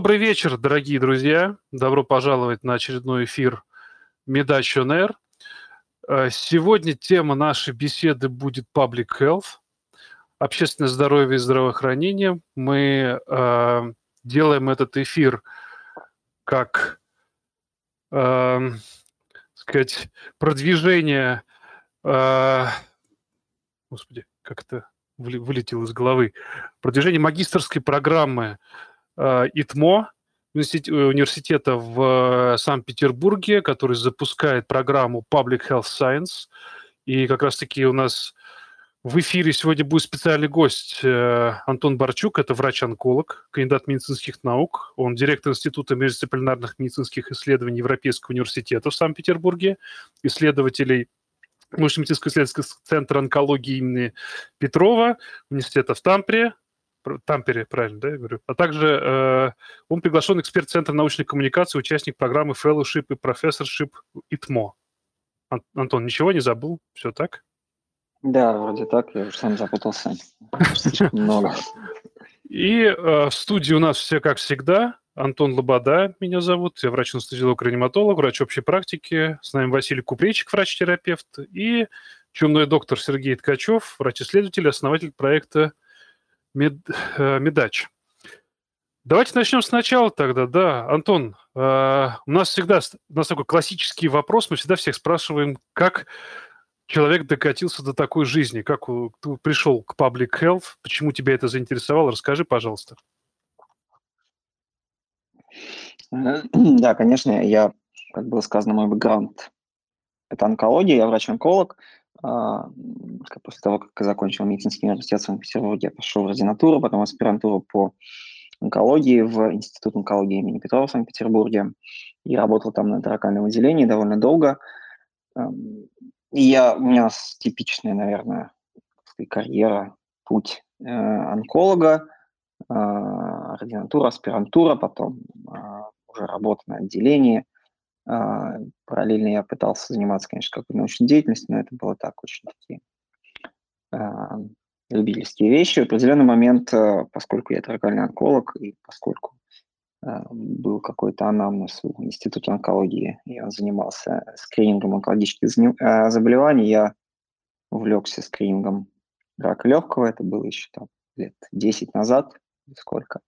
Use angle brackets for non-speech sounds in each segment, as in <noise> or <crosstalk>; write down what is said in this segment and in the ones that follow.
Добрый вечер, дорогие друзья. Добро пожаловать на очередной эфир Медач On Air. Сегодня тема нашей беседы будет Public Health, общественное здоровье и здравоохранение. Мы э, делаем этот эфир как, э, сказать, продвижение, э, господи, как это вылетело из головы, продвижение магистрской программы Э, ИТМО, университета в э, Санкт-Петербурге, который запускает программу Public Health Science. И как раз-таки у нас в эфире сегодня будет специальный гость э, Антон Барчук, это врач-онколог, кандидат медицинских наук. Он директор Института междисциплинарных медицинских исследований Европейского университета в Санкт-Петербурге, исследователей научно-медицинского исследовательского центра онкологии имени Петрова, университета в Тампре, Тампере, правильно, да, я говорю. А также э, он приглашен эксперт Центра научной коммуникации, участник программы Fellowship и Professorship ИТМО. Ан- Антон, ничего не забыл? Все так? Да, вроде так, я уже сам запутался. много. И э, в студии у нас все как всегда. Антон Лобода меня зовут, я врач-анестезиолог-реаниматолог, врач общей практики. С нами Василий Купрейчик, врач-терапевт. И чумной доктор Сергей Ткачев, врач-исследователь, основатель проекта Мед, э, Медач. Давайте начнем сначала тогда, да. Антон, э, у нас всегда, у нас такой классический вопрос, мы всегда всех спрашиваем, как человек докатился до такой жизни, как ты пришел к Public Health, почему тебя это заинтересовало, расскажи, пожалуйста. <clears throat> Да, конечно, я, как было сказано, мой бэкграунд – это онкология, я врач-онколог – после того, как я закончил медицинский университет в Санкт-Петербурге, я пошел в ординатуру, потом аспирантуру по онкологии в Институт онкологии имени Петрова в Санкт-Петербурге и работал там на таракальном отделении довольно долго. И я, у меня типичная, наверное, карьера, путь э, онколога, э, ординатура, аспирантура, потом э, уже работа на отделении – а, параллельно я пытался заниматься, конечно, какой-то научной деятельностью, но это было так, очень такие а, любительские вещи. В определенный момент, э, поскольку я таракальный онколог, и поскольку а, был какой-то анамнез в Институте онкологии, и он занимался скринингом онкологических заболеваний, я увлекся скринингом рака легкого, это было еще там лет 10 назад, сколько.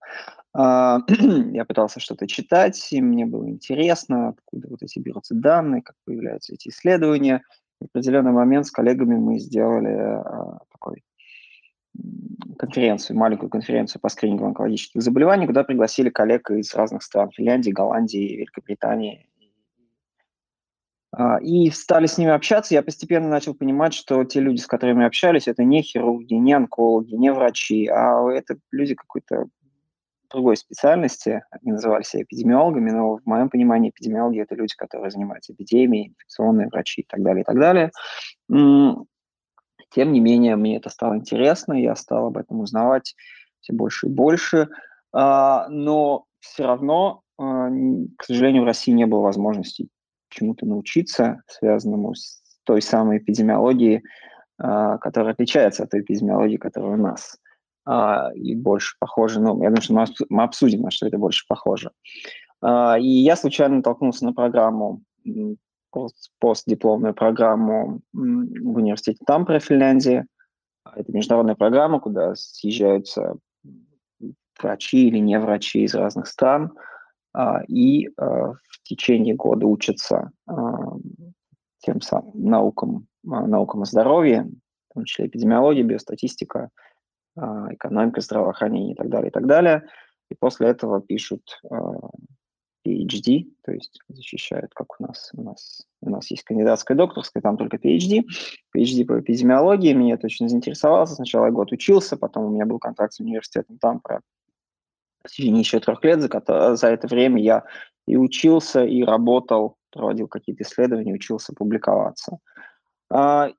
А, <clears throat> я пытался что-то читать, и мне было интересно, откуда вот эти берутся данные, как появляются эти исследования. В определенный момент с коллегами мы сделали а, такой конференцию, маленькую конференцию по скринингу онкологических заболеваний, куда пригласили коллег из разных стран, Финляндии, Голландии, Великобритании. А, и стали с ними общаться, я постепенно начал понимать, что те люди, с которыми общались, это не хирурги, не онкологи, не врачи, а это люди какой-то другой специальности, они называли себя эпидемиологами, но в моем понимании эпидемиологи – это люди, которые занимаются эпидемией, инфекционные врачи и так далее, и так далее. Тем не менее, мне это стало интересно, я стал об этом узнавать все больше и больше, а, но все равно, а, к сожалению, в России не было возможности чему-то научиться, связанному с той самой эпидемиологией, а, которая отличается от той эпидемиологии, которая у нас а, и больше похоже. Ну, я думаю, что мы, обсудим, на что это больше похоже. А, и я случайно натолкнулся на программу, пост, постдипломную программу в университете Тампре, Финляндии. Это международная программа, куда съезжаются врачи или не врачи из разных стран, и а, в течение года учатся а, тем самым наукам, а, наукам о здоровье, в том числе эпидемиология, биостатистика, а, экономика, здравоохранение и так далее, и так далее. И после этого пишут а, PhD, то есть защищают, как у нас, у нас, у нас есть кандидатская, докторская, там только PhD, PhD по эпидемиологии, меня это очень заинтересовало, сначала я год учился, потом у меня был контракт с университетом там про в течение еще трех лет, за, за это время я и учился, и работал, проводил какие-то исследования, учился публиковаться. А,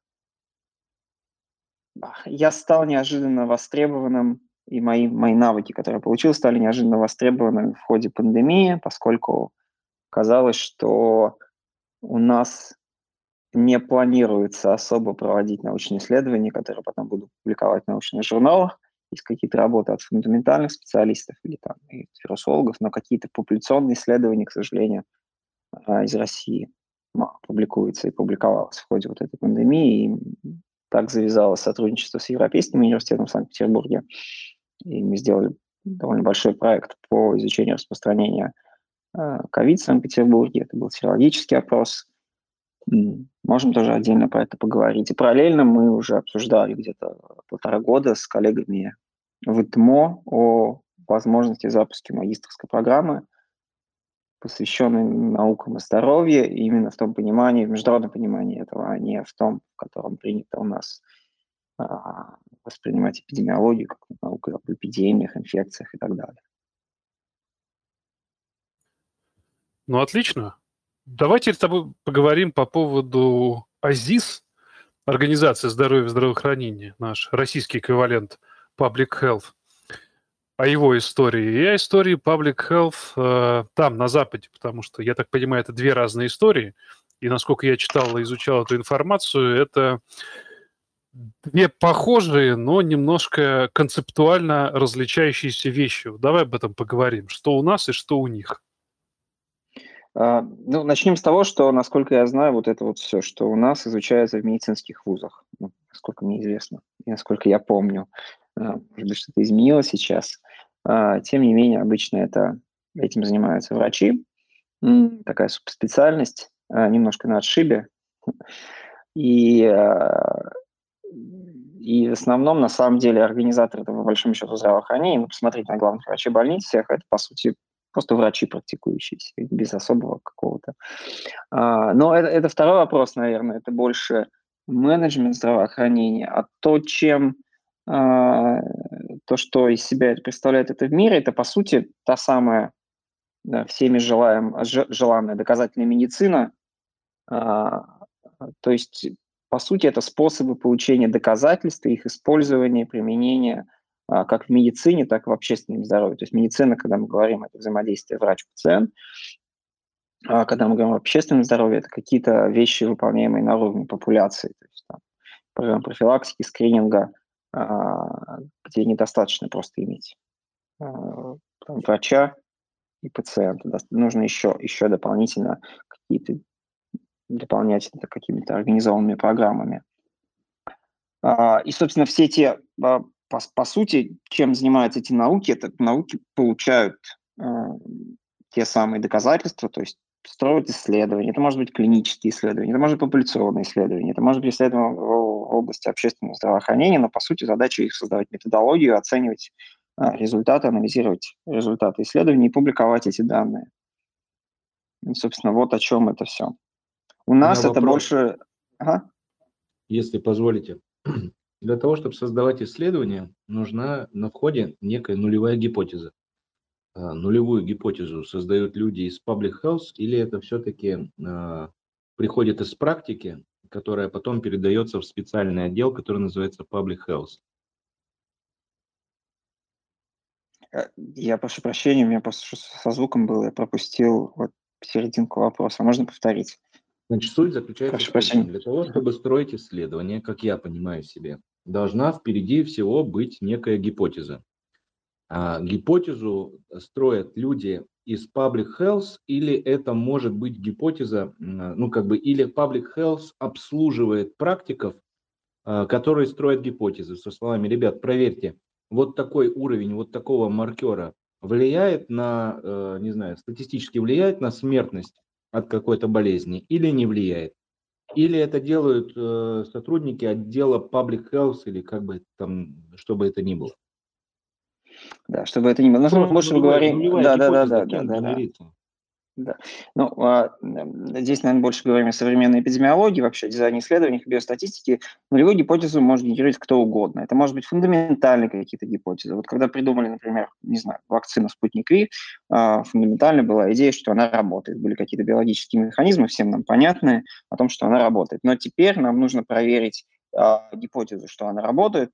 я стал неожиданно востребованным, и мои, мои навыки, которые я получил, стали неожиданно востребованными в ходе пандемии, поскольку казалось, что у нас не планируется особо проводить научные исследования, которые потом будут публиковать в научных журналах. Есть какие-то работы от фундаментальных специалистов или там и вирусологов, но какие-то популяционные исследования, к сожалению, а, из России публикуются и публиковалось в ходе вот этой пандемии. И так завязалось сотрудничество с Европейским университетом в Санкт-Петербурге. И мы сделали довольно большой проект по изучению распространения а, ковид в Санкт-Петербурге. Это был серологический опрос. Можем тоже отдельно про это поговорить. И параллельно мы уже обсуждали где-то полтора года с коллегами в ИТМО о возможности запуска магистрской программы, посвященной наукам и здоровью, именно в том понимании, в международном понимании этого, а не в том, в котором принято у нас а, воспринимать эпидемиологию как науку об эпидемиях, инфекциях и так далее. Ну, отлично. Давайте с тобой поговорим по поводу АЗИС, Организация здоровья и здравоохранения, наш российский эквивалент Public Health, о его истории и о истории Public Health э, там, на Западе, потому что, я так понимаю, это две разные истории, и насколько я читал и изучал эту информацию, это две похожие, но немножко концептуально различающиеся вещи. Давай об этом поговорим. Что у нас и что у них. А, ну, начнем с того, что, насколько я знаю, вот это вот все, что у нас изучается в медицинских вузах, ну, насколько мне известно и насколько я помню. А, может быть, что-то изменилось сейчас. А, тем не менее, обычно это, этим занимаются врачи. Такая специальность, немножко на отшибе. И, и в основном, на самом деле, организаторы этого, по большому счету, здравоохранения, ну, посмотреть на главных врачей больниц всех, это, по сути, просто врачи практикующиеся, без особого какого-то. А, но это, это второй вопрос, наверное, это больше менеджмент здравоохранения, а то, чем а, то, что из себя представляет это в мире, это, по сути, та самая да, всеми желаем, желанная доказательная медицина, а, то есть, по сути, это способы получения доказательств, их использования, применения а, как в медицине, так и в общественном здоровье. То есть медицина, когда мы говорим, это взаимодействие врач-пациент, а когда мы говорим о общественном здоровье, это какие-то вещи, выполняемые на уровне популяции, то есть там, программ профилактики, скрининга, а, где недостаточно просто иметь там, врача и пациента. Нужно еще, еще дополнительно какие-то дополнять это какими-то организованными программами. И, собственно, все те по, по сути, чем занимаются эти науки, это науки получают те самые доказательства, то есть строят исследования. Это может быть клинические исследования, это может быть популяционные исследования, это может быть исследования в области общественного здравоохранения, но, по сути, задача их создавать методологию, оценивать э, результаты, анализировать результаты исследований и публиковать эти данные. И, собственно, вот о чем это все. У нас это вопрос. больше... Ага. Если позволите. <clears throat> Для того, чтобы создавать исследование, нужна на входе некая нулевая гипотеза. А, нулевую гипотезу создают люди из public health или это все-таки а, приходит из практики, которая потом передается в специальный отдел, который называется public health? Э, я прошу прощения, у меня просто со звуком было, я пропустил вот серединку вопроса. Можно повторить? Значит, суть заключается Прошу в том, для того, чтобы строить исследование, как я понимаю себе, должна впереди всего быть некая гипотеза. А гипотезу строят люди из public health или это может быть гипотеза, ну как бы, или public health обслуживает практиков, а, которые строят гипотезы. Со словами, ребят, проверьте, вот такой уровень вот такого маркера влияет на, э, не знаю, статистически влияет на смертность от какой-то болезни или не влияет. Или это делают э, сотрудники отдела Public Health или как бы там, чтобы это ни было? Да, чтобы это не было. Ну, больше мы говорим... Да, да, да, да, да, да, да. Да. Ну, а, здесь, наверное, больше говорим о современной эпидемиологии, вообще дизайне исследований, биостатистике. Нулевую гипотезу может генерировать кто угодно. Это может быть фундаментальные какие-то гипотезы. Вот когда придумали, например, не знаю, вакцину Спутник Ви, а, фундаментально была идея, что она работает. Были какие-то биологические механизмы, всем нам понятные, о том, что она работает. Но теперь нам нужно проверить а, гипотезу, что она работает,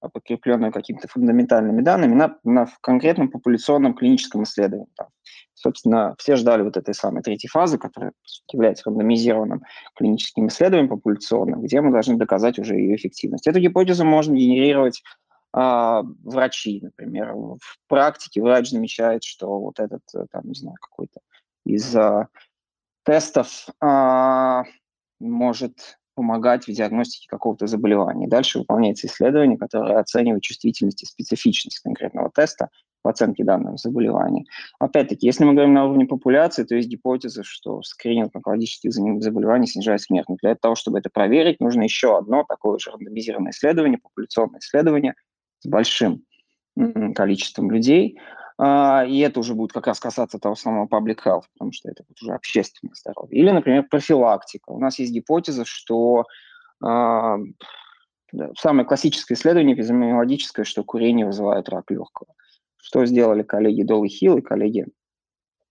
подкрепленную какими-то фундаментальными данными на, на конкретном популяционном клиническом исследовании. Там, собственно, все ждали вот этой самой третьей фазы, которая является рандомизированным клиническим исследованием популяционным, где мы должны доказать уже ее эффективность. Эту гипотезу можно генерировать а, врачи, например. В практике врач замечает, что вот этот, э, там, не знаю, какой-то из а, тестов а, может помогать в диагностике какого-то заболевания. Дальше выполняется исследование, которое оценивает чувствительность и специфичность конкретного теста в оценке данного заболевания. Опять-таки, если мы говорим на уровне популяции, то есть гипотеза, что скрининг онкологических заболеваний снижает смертность. Для того, чтобы это проверить, нужно еще одно такое же рандомизированное исследование, популяционное исследование с большим количеством людей, и это уже будет как раз касаться того самого public health, потому что это уже общественное здоровье. Или, например, профилактика. У нас есть гипотеза, что а, да, самое классическое исследование эпидемиологическое, что курение вызывает рак легкого. Что сделали коллеги Долли Хилл и коллеги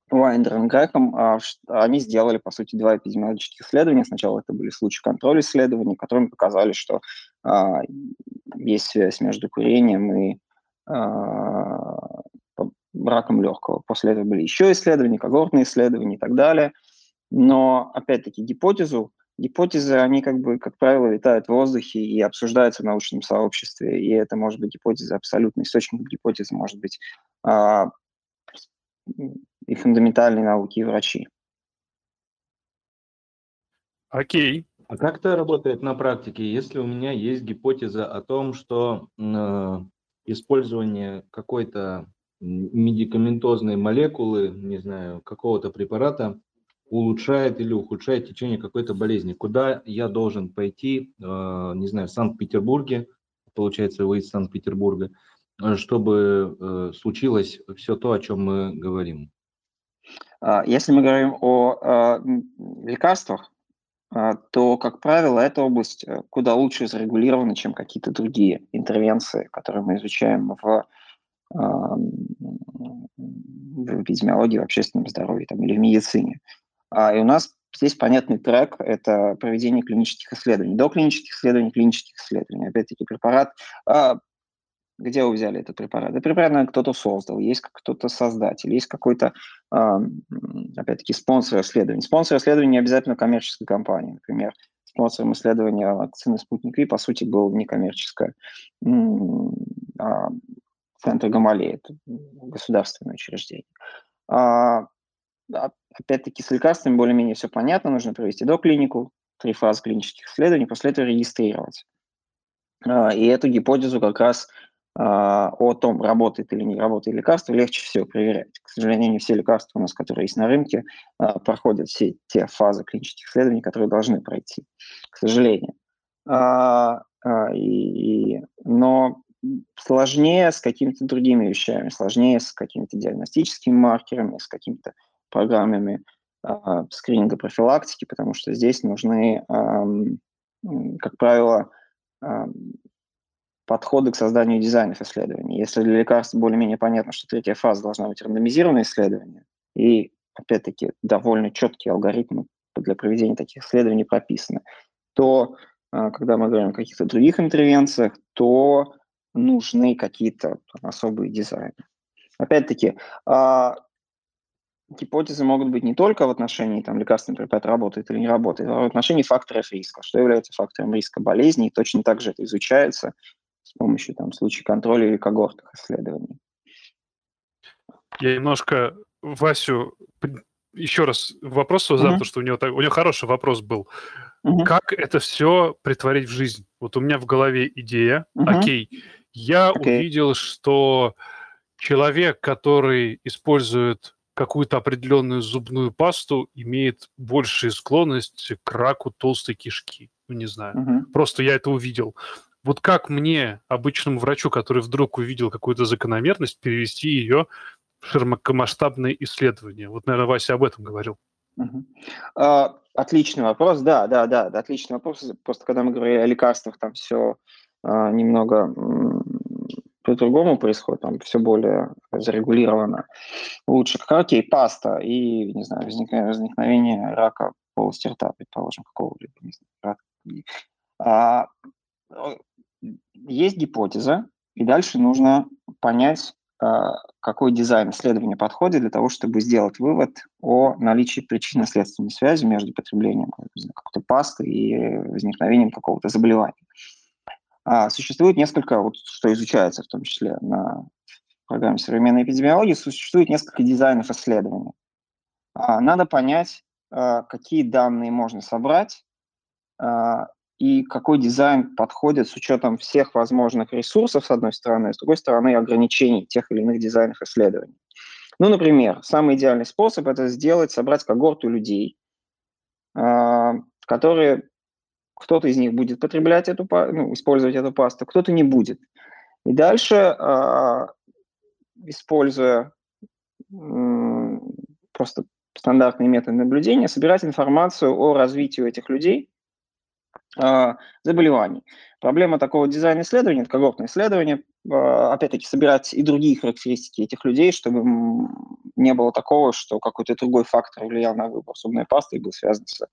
Вайндер и Грехом? А, они сделали, по сути, два эпидемиологических исследования. Сначала это были случаи контроля исследований, которыми показали, что есть связь между курением и раком легкого. После этого были еще исследования, когортные исследования и так далее. Но, опять-таки, гипотезу, гипотезы, они, как бы, как правило, витают в воздухе и обсуждаются в научном сообществе. И это может быть гипотеза абсолютно, источник гипотезы может быть а, и фундаментальные науки, и врачи. Окей. А как это работает на практике, если у меня есть гипотеза о том, что э, использование какой-то медикаментозные молекулы, не знаю, какого-то препарата улучшает или ухудшает течение какой-то болезни. Куда я должен пойти, э, не знаю, в Санкт-Петербурге, получается, вы из Санкт-Петербурга, э, чтобы э, случилось все то, о чем мы говорим? А, если мы говорим о лекарствах, то, как правило, эта область куда лучше зарегулирована, чем какие-то другие интервенции, которые мы изучаем в в эпидемиологии, в общественном здоровье там, или в медицине. А, и у нас здесь понятный трек – это проведение клинических исследований. До клинических исследований, клинических исследований. Опять-таки препарат, а, где вы взяли этот препарат? Этот препарат, наверное, кто-то создал, есть кто-то создатель, есть какой-то, опять-таки, спонсор исследований. Спонсор исследований не обязательно коммерческая компания. Например, спонсором исследования вакцины «Спутник Ви», по сути, был некоммерческая центр Гамалеи, это государственное учреждение. А, опять-таки с лекарствами более-менее все понятно, нужно провести доклинику, три фазы клинических исследований, после этого регистрировать. А, и эту гипотезу как раз а, о том, работает или не работает лекарство, легче всего проверять. К сожалению, не все лекарства у нас, которые есть на рынке, а, проходят все те фазы клинических исследований, которые должны пройти, к сожалению. И, но сложнее с какими-то другими вещами, сложнее с какими-то диагностическими маркерами, с какими-то программами э, скрининга профилактики, потому что здесь нужны, э, как правило, э, подходы к созданию дизайнов исследований. Если для лекарств более-менее понятно, что третья фаза должна быть рандомизированное исследование, и, опять-таки, довольно четкие алгоритмы для проведения таких исследований прописаны, то когда мы говорим о каких-то других интервенциях, то нужны какие-то особые дизайны. Опять-таки, а, гипотезы могут быть не только в отношении там, лекарственный препарат работает или не работает, а в отношении факторов риска. Что является фактором риска болезни, и точно так же это изучается с помощью там, случаев контроля или когортных исследований. Я немножко Васю еще раз вопрос задам, uh-huh. потому что у него, у него хороший вопрос был. Uh-huh. Как это все притворить в жизнь? Вот у меня в голове идея, uh-huh. окей, я okay. увидел, что человек, который использует какую-то определенную зубную пасту, имеет большую склонность к раку толстой кишки. Ну, не знаю. Uh-huh. Просто я это увидел. Вот как мне, обычному врачу, который вдруг увидел какую-то закономерность, перевести ее в широкомасштабные исследования? Вот, наверное, Вася об этом говорил. Uh-huh. Uh, отличный вопрос, да, да, да, да, отличный вопрос. Просто когда мы говорим о лекарствах, там все а, немного по-другому происходит, там все более зарегулировано лучше. Как, окей, паста и, не знаю, возникновение, рака полости рта, предположим, какого-либо, рака. А, есть гипотеза, и дальше нужно понять, а, какой дизайн исследования подходит для того, чтобы сделать вывод о наличии причинно-следственной связи между потреблением какой-то пасты и возникновением какого-то заболевания. А, существует несколько, вот что изучается в том числе на программе современной эпидемиологии, существует несколько дизайнов исследований. А, надо понять, а, какие данные можно собрать а, и какой дизайн подходит с учетом всех возможных ресурсов, с одной стороны, с другой стороны, ограничений тех или иных дизайнов исследований. Ну, например, самый идеальный способ – это сделать, собрать когорту людей, которые кто-то из них будет потреблять эту, ну, использовать эту пасту, кто-то не будет. И дальше, э, используя просто стандартные методы наблюдения, собирать информацию о развитии этих людей э, заболеваний. Проблема такого дизайна исследования, когортное исследование, э, опять-таки собирать и другие характеристики этих людей, чтобы не было такого, что какой-то другой фактор влиял на выбор зубной пасты и был связан с а,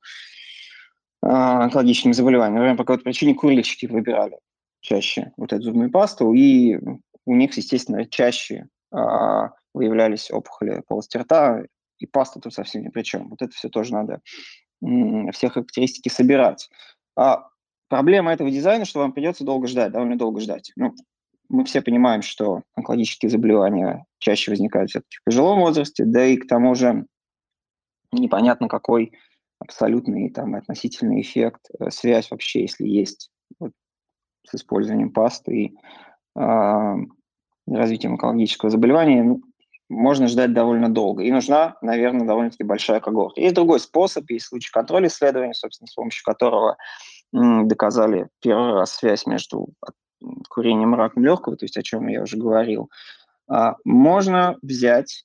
онкологическими заболеваниями. Например, по какой-то причине курильщики выбирали чаще вот эту зубную пасту, и у них, естественно, чаще а, выявлялись опухоли полости рта, и паста тут совсем ни при чем. Вот это все тоже надо, все характеристики собирать. А проблема этого дизайна, что вам придется долго ждать, довольно долго ждать. Ну, мы все понимаем, что онкологические заболевания чаще возникают все-таки в пожилом возрасте, да и к тому же непонятно, какой абсолютный там относительный эффект, э, связь вообще, если есть вот, с использованием пасты и э, развитием онкологического заболевания, можно ждать довольно долго. И нужна, наверное, довольно-таки большая когорта. Есть другой способ, есть случай контроля исследования, собственно, с помощью которого м, доказали первый раз связь между курением и раком легкого, то есть о чем я уже говорил. А, можно взять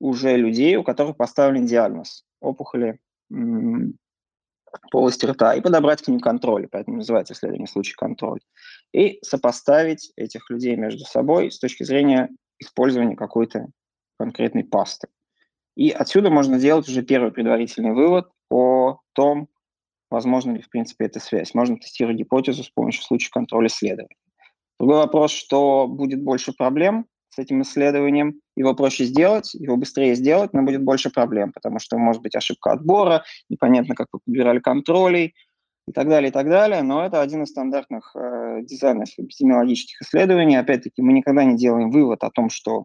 уже людей, у которых поставлен диагноз опухоли полости рта и подобрать к ним контроль, поэтому называется исследование случай контроль, и сопоставить этих людей между собой с точки зрения использования какой-то конкретной пасты. И отсюда можно сделать уже первый предварительный вывод о том, возможно ли, в принципе, эта связь. Можно тестировать гипотезу с помощью случая контроля исследования. Другой вопрос, что будет больше проблем, с этим исследованием. Его проще сделать, его быстрее сделать, но будет больше проблем, потому что может быть ошибка отбора, непонятно, как вы подбирали контролей и так далее, и так далее. Но это один из стандартных э, дизайнов эпидемиологических исследований. Опять-таки, мы никогда не делаем вывод о том, что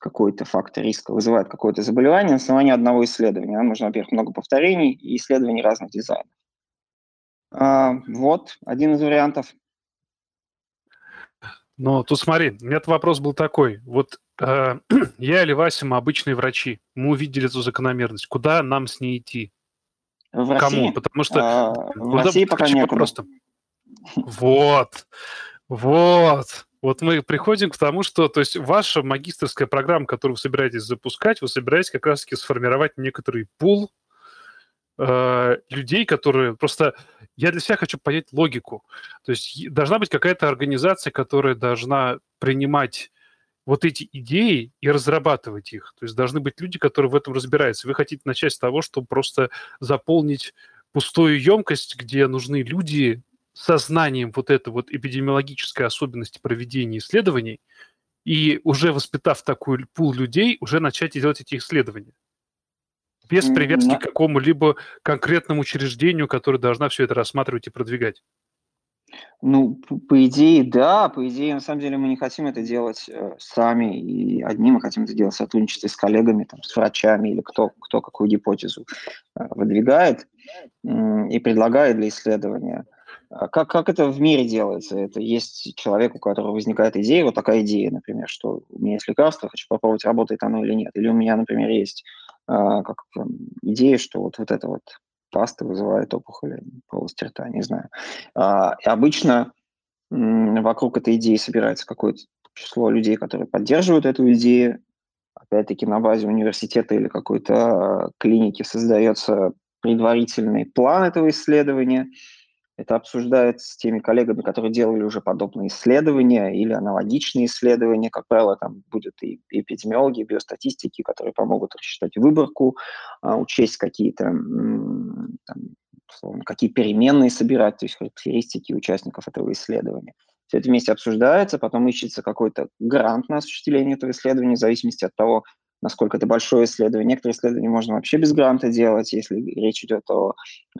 какой-то фактор риска вызывает какое-то заболевание на основании одного исследования. Нам нужно, во-первых, много повторений и исследований разных дизайнов. А, вот один из вариантов. Но тут смотри, у меня вопрос был такой. Вот э, <clears throat> я или Вася, мы обычные врачи. Мы увидели эту закономерность. Куда нам с ней идти? В Кому? Потому что... А, в России пока некуда. Просто... Вот. Вот. Вот мы приходим к тому, что, то есть, ваша магистрская программа, которую вы собираетесь запускать, вы собираетесь как раз-таки сформировать некоторый пул э, людей, которые просто... Я для себя хочу понять логику. То есть должна быть какая-то организация, которая должна принимать вот эти идеи и разрабатывать их. То есть должны быть люди, которые в этом разбираются. Вы хотите начать с того, чтобы просто заполнить пустую емкость, где нужны люди со знанием вот этой вот эпидемиологической особенности проведения исследований, и уже воспитав такой пул людей, уже начать делать эти исследования без привязки к какому-либо конкретному учреждению, которое должна все это рассматривать и продвигать. Ну, по идее, да. По идее, на самом деле, мы не хотим это делать э, сами и одни. Мы хотим это делать в сотрудничестве с коллегами, там, с врачами или кто, кто какую гипотезу э, выдвигает э, и предлагает для исследования. А как, как это в мире делается? Это есть человек, у которого возникает идея, вот такая идея, например, что у меня есть лекарство, хочу попробовать, работает оно или нет. Или у меня, например, есть а, как идея, что вот, вот эта вот паста вызывает опухоли полости рта, не знаю. А, и обычно вокруг этой идеи собирается какое-то число людей, которые поддерживают эту идею. Опять-таки на базе университета или какой-то клиники создается предварительный план этого исследования – это обсуждается с теми коллегами, которые делали уже подобные исследования или аналогичные исследования. Как правило, там будут и эпидемиологи, и биостатистики, которые помогут рассчитать выборку, а, учесть какие-то условно, какие переменные собирать, то есть характеристики участников этого исследования. Все это вместе обсуждается, потом ищется какой-то грант на осуществление этого исследования в зависимости от того, насколько это большое исследование. Некоторые исследования можно вообще без гранта делать, если речь идет о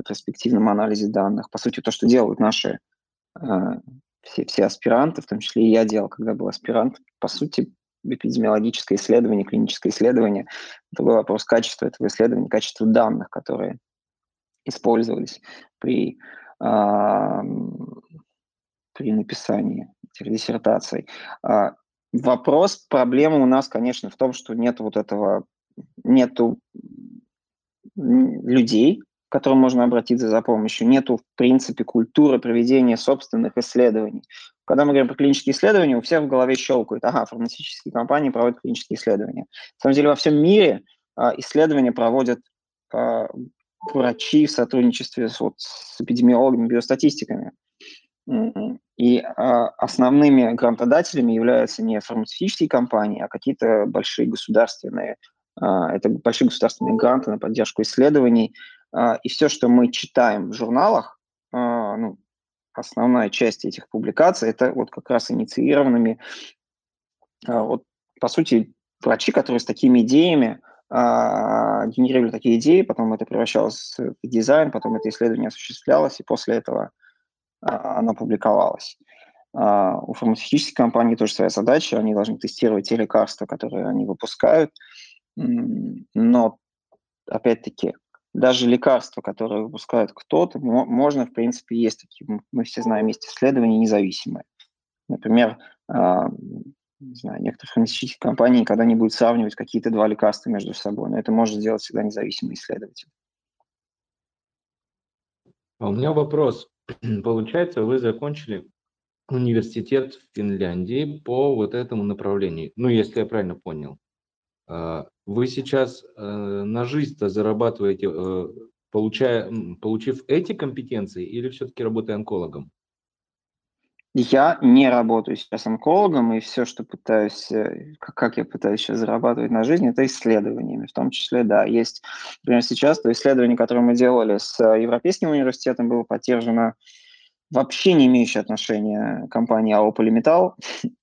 перспективном анализе данных. По сути, то, что делают наши все, все аспиранты, в том числе и я делал, когда был аспирант, по сути, эпидемиологическое исследование, клиническое исследование. Был вопрос качества этого исследования, качества данных, которые использовались при, э, при написании этих диссертаций. Э, вопрос, проблема у нас, конечно, в том, что нет вот этого, нету людей, к которым можно обратиться за помощью. Нету, в принципе, культуры проведения собственных исследований. Когда мы говорим про клинические исследования, у всех в голове щелкают. Ага, фармацевтические компании проводят клинические исследования. На самом деле во всем мире а, исследования проводят а, врачи в сотрудничестве с, вот, с эпидемиологами, биостатистиками. И а, основными грантодателями являются не фармацевтические компании, а какие-то большие государственные, а, это большие государственные гранты на поддержку исследований, а, и все, что мы читаем в журналах, ну, основная часть этих публикаций, это вот как раз инициированными, вот, по сути, врачи, которые с такими идеями генерировали такие идеи, потом это превращалось в дизайн, потом это исследование осуществлялось, и после этого оно публиковалось. У фармацевтических компаний тоже своя задача, они должны тестировать те лекарства, которые они выпускают, но, опять-таки, даже лекарства, которые выпускает кто-то, можно, в принципе, есть такие, мы все знаем, есть исследования независимые. Например, э, не знаю, некоторые фармацевтические компании никогда не будут сравнивать какие-то два лекарства между собой, но это может сделать всегда независимый исследователь. А у меня вопрос. <clears throat> Получается, вы закончили университет в Финляндии по вот этому направлению. Ну, если я правильно понял. А, вы сейчас э, на жизнь-то зарабатываете, э, получая, получив эти компетенции, или все-таки работая онкологом? Я не работаю сейчас онкологом, и все, что пытаюсь, э, как я пытаюсь сейчас зарабатывать на жизнь, это исследованиями. В том числе, да, есть, например, сейчас то исследование, которое мы делали с Европейским университетом, было поддержано вообще не имеющее отношения компании АО «Полиметалл»,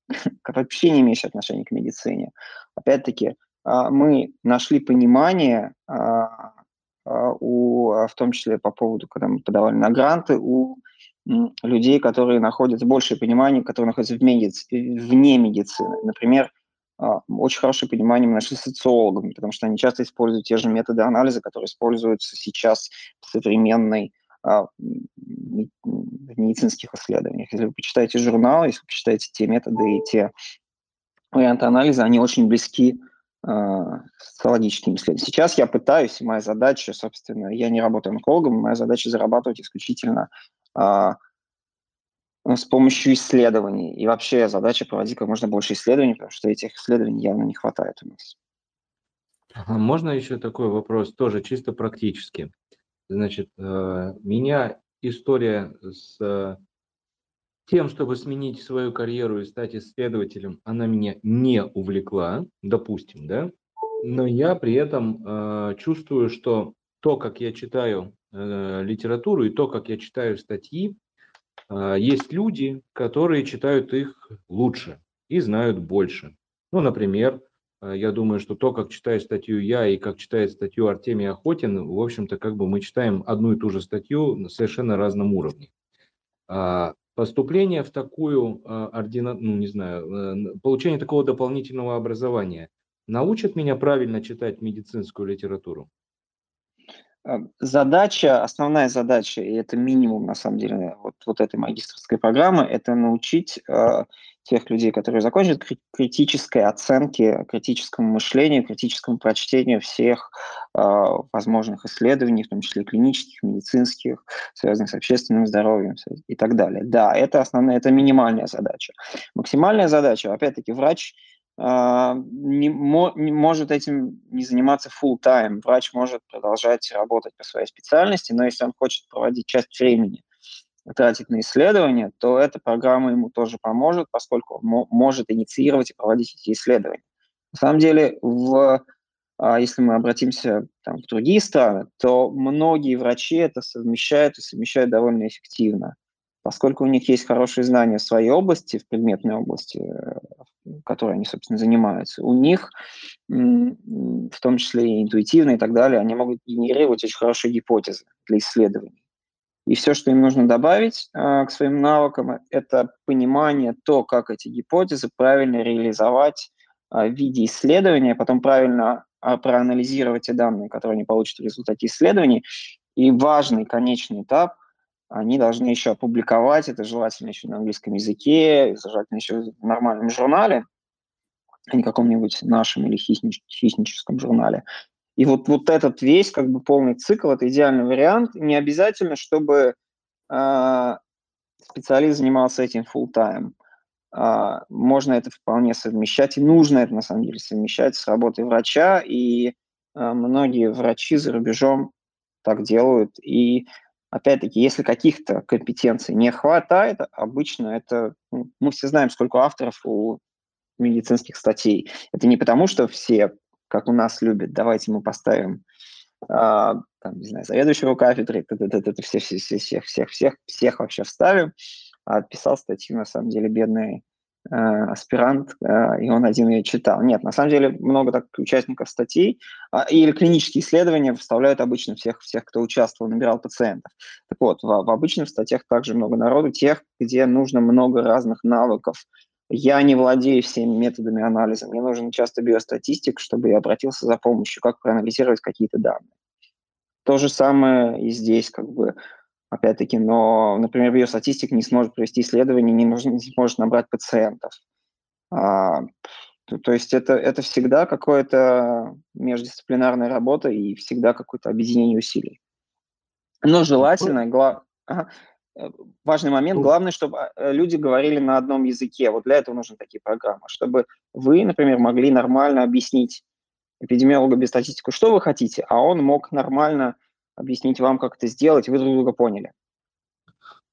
<laughs> вообще не имеющее отношения к медицине. Опять-таки, а, мы нашли понимание а, а, у, в том числе по поводу, когда мы подавали на гранты, у людей, которые находятся, большее понимание, которые находятся в медиц, вне медицины. Например, очень хорошее понимание мы нашли социологами, потому что они часто используют те же методы анализа, которые используются сейчас в современной в медицинских исследованиях. Если вы почитаете журналы, если вы почитаете те методы и те варианты анализа, они очень близки а, социологическими исследованиями. Сейчас я пытаюсь, моя задача, собственно, я не работаю онкологом, моя задача зарабатывать исключительно а, с помощью исследований. И вообще задача проводить как можно больше исследований, потому что этих исследований явно не хватает у нас. Можно еще такой вопрос, тоже чисто практически. Значит, э, меня история с тем, чтобы сменить свою карьеру и стать исследователем, она меня не увлекла, допустим, да, но я при этом э, чувствую, что то, как я читаю э, литературу и то, как я читаю статьи, э, есть люди, которые читают их лучше и знают больше. Ну, например, э, я думаю, что то, как читаю статью я и как читает статью Артемий Охотин, в общем-то, как бы мы читаем одну и ту же статью на совершенно разном уровне. А, поступление в такую э, ордина, ну не знаю, э, получение такого дополнительного образования научит меня правильно читать медицинскую литературу? Э, задача, основная задача, и это минимум на самом деле вот, вот этой магистрской программы, это научить э, тех людей, которые закончат критической оценке, критическому мышлению, критическому прочтению всех э, возможных исследований, в том числе клинических, медицинских, связанных с общественным здоровьем и так далее. Да, это основная, это минимальная задача. Максимальная задача, опять-таки, врач не, мо, не может этим не заниматься full time. Врач может продолжать работать по своей специальности, но если он хочет проводить часть времени тратить на исследования, то эта программа ему тоже поможет, поскольку он может инициировать и проводить эти исследования. На самом деле, в, а, если мы обратимся там, в другие страны, то многие врачи это совмещают и совмещают довольно эффективно, поскольку у них есть хорошие знания в своей области, в предметной области, э, которой они, собственно, занимаются. У них, в том числе и интуитивно и так далее, они могут генерировать очень хорошие гипотезы для исследований. И все, что им нужно добавить э, к своим навыкам, это понимание то, как эти гипотезы правильно реализовать э, в виде исследования, потом правильно э, проанализировать те данные, которые они получат в результате исследований. И важный конечный этап – они должны еще опубликовать это, желательно еще на английском языке, желательно еще в нормальном журнале, а не каком-нибудь нашем или хищнич, хищническом журнале. И вот, вот этот весь как бы полный цикл – это идеальный вариант. Не обязательно, чтобы э, специалист занимался этим full time. Э, можно это вполне совмещать, и нужно это на самом деле совмещать с работой врача, и э, многие врачи за рубежом так делают. И опять-таки, если каких-то компетенций не хватает, обычно это, ну, мы все знаем, сколько авторов у медицинских статей. Это не потому, что все, как у нас любят, давайте мы поставим а, там, не знаю, заведующего кафедры, все, все, все, всех, всех, всех, всех вообще вставим, а писал статью, на самом деле, бедный э, аспирант, э, и он один ее читал. Нет, на самом деле много так участников статей э, или клинические исследования вставляют обычно всех, всех, кто участвовал, набирал пациентов. Так вот, в, в обычных статьях также много народу, тех, где нужно много разных навыков, я не владею всеми методами анализа. Мне нужен часто биостатистик, чтобы я обратился за помощью, как проанализировать какие-то данные. То же самое и здесь, как бы, опять-таки, но, например, биостатистик не сможет провести исследование, не, нужно, не сможет набрать пациентов. А, то, то есть это, это всегда какая-то междисциплинарная работа и всегда какое-то объединение усилий. Но желательно, гла... ага, Э, важный момент. Главное, чтобы э, люди говорили на одном языке. Вот для этого нужны такие программы, чтобы вы, например, могли нормально объяснить эпидемиологу без статистику, что вы хотите, а он мог нормально объяснить вам, как это сделать, и вы друг друга поняли.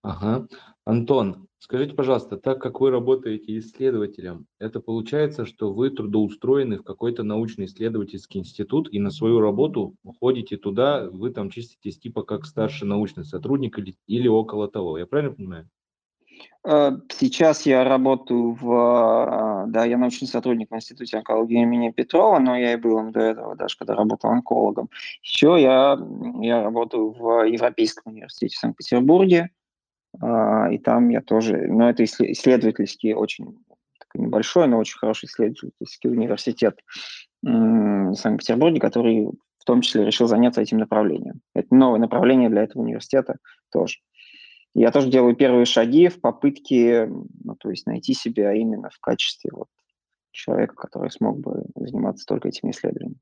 Ага. Антон, скажите, пожалуйста, так как вы работаете исследователем, это получается, что вы трудоустроены в какой-то научно-исследовательский институт и на свою работу ходите туда, вы там чиститесь типа как старший научный сотрудник или, или около того. Я правильно понимаю? Э, сейчас я работаю в, да, я научный сотрудник в Институте онкологии имени Петрова, но я и был им до этого, даже когда работал онкологом. Еще я, я работаю в Европейском университете в Санкт-Петербурге, а, и там я тоже, но это исследовательский очень небольшой, но очень хороший исследовательский университет в Санкт-Петербурге, который в том числе решил заняться этим направлением. Это новое направление для этого университета тоже. Я тоже делаю первые шаги в попытке, ну, то есть найти себя именно в качестве вот человека, который смог бы заниматься только этими исследованиями.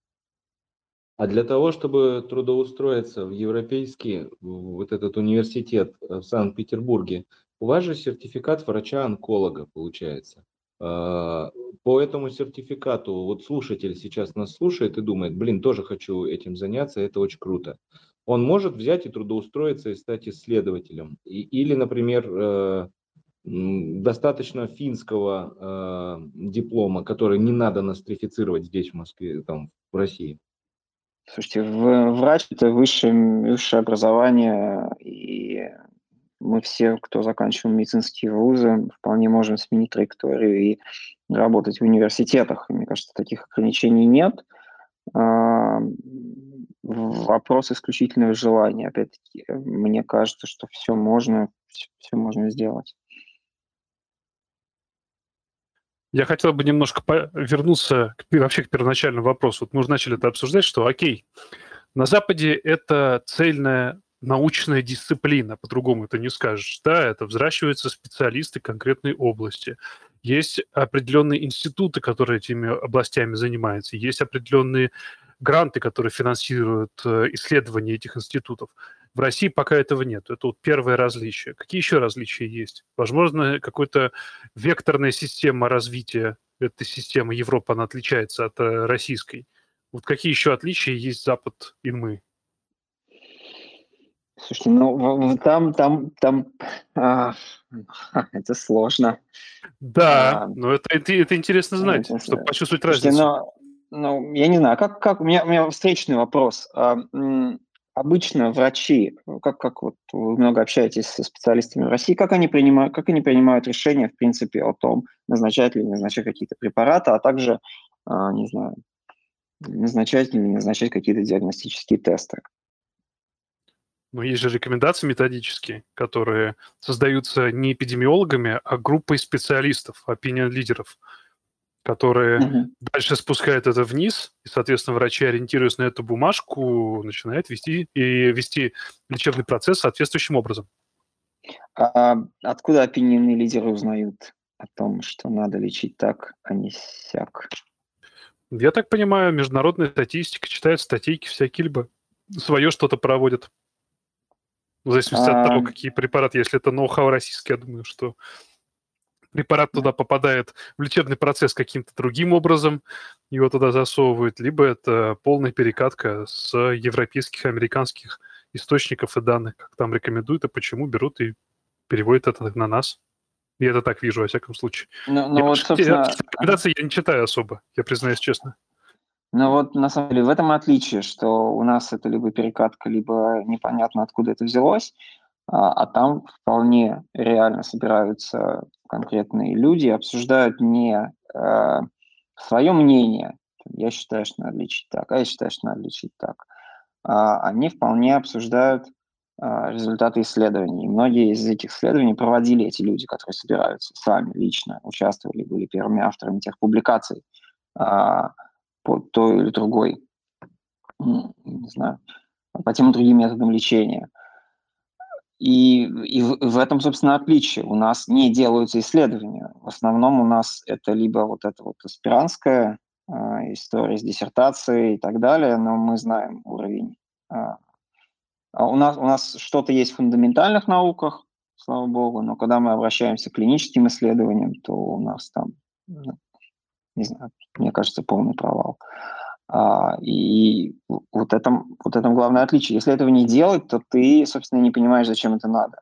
А для того, чтобы трудоустроиться в европейский вот этот университет э, в Санкт-Петербурге, у вас же сертификат врача-онколога получается. А, по этому сертификату, вот слушатель сейчас нас слушает и думает, блин, тоже хочу этим заняться, это очень круто. Он может взять и трудоустроиться и стать исследователем. или, например, э, достаточно финского э, диплома, который не надо нострифицировать здесь, в Москве, там, в России. Слушайте, врач – это высшее, высшее образование, и мы все, кто заканчивал медицинские вузы, вполне можем сменить траекторию и работать в университетах. Мне кажется, таких ограничений нет. Вопрос исключительного желания. Опять-таки, мне кажется, что все можно, все можно сделать. Я хотел бы немножко вернуться к, вообще к первоначальному вопросу. Вот мы уже начали это обсуждать, что окей, на Западе это цельная научная дисциплина, по-другому это не скажешь. Да, это взращиваются специалисты конкретной области. Есть определенные институты, которые этими областями занимаются. Есть определенные гранты, которые финансируют э, исследования этих институтов. В России пока этого нет. Это вот первое различие. Какие еще различия есть? Возможно, какая-то векторная система развития этой системы Европы, она отличается от э, российской. Вот какие еще отличия есть Запад и мы? Слушайте, ну там, там, там, а, <laughs> это сложно. Да, а, но это, это, это интересно знать, это, чтобы почувствовать Слушайте, разницу. Но, ну, я не знаю, как, как у меня, у меня встречный вопрос. А, обычно врачи, ну, как, как вот вы много общаетесь со специалистами в России, как они принимают, как они принимают решения, в принципе, о том, назначать ли назначать какие-то препараты, а также, а, не знаю, назначать или не назначать какие-то диагностические тесты? Но есть же рекомендации методические, которые создаются не эпидемиологами, а группой специалистов, опинион-лидеров, которые угу. дальше спускают это вниз, и, соответственно, врачи, ориентируясь на эту бумажку, начинают вести и вести лечебный процесс соответствующим образом. А откуда опинионные лидеры узнают о том, что надо лечить так, а не сяк? Я так понимаю, международная статистика, читают статейки всякие, либо свое что-то проводят. В зависимости а... от того, какие препараты. Если это ноу-хау российский, я думаю, что препарат туда попадает в лечебный процесс каким-то другим образом, его туда засовывают, либо это полная перекатка с европейских, американских источников и данных, как там рекомендуют, и почему берут и переводят это на нас. Я это так вижу, во всяком случае. Ну, ну я, вот, собственно... Рекомендации я не читаю особо, я признаюсь честно. Ну вот, на самом деле, в этом отличие, что у нас это либо перекатка, либо непонятно, откуда это взялось, а, а там вполне реально собираются конкретные люди, обсуждают не э, свое мнение, я считаю, что надо лечить так, а я считаю, что надо лечить так. А, они вполне обсуждают а, результаты исследований. Многие из этих исследований проводили эти люди, которые собираются сами лично, участвовали, были первыми авторами тех публикаций а, по той или другой, не знаю, по тем и другим методам лечения. И, и в, этом, собственно, отличие. У нас не делаются исследования. В основном у нас это либо вот эта вот аспирантская э, история с диссертацией и так далее, но мы знаем уровень. Э, у, нас, у нас что-то есть в фундаментальных науках, слава богу, но когда мы обращаемся к клиническим исследованиям, то у нас там, ну, не знаю, мне кажется, полный провал. А, и вот этом, вот этом главное отличие. Если этого не делать, то ты, собственно, не понимаешь, зачем это надо.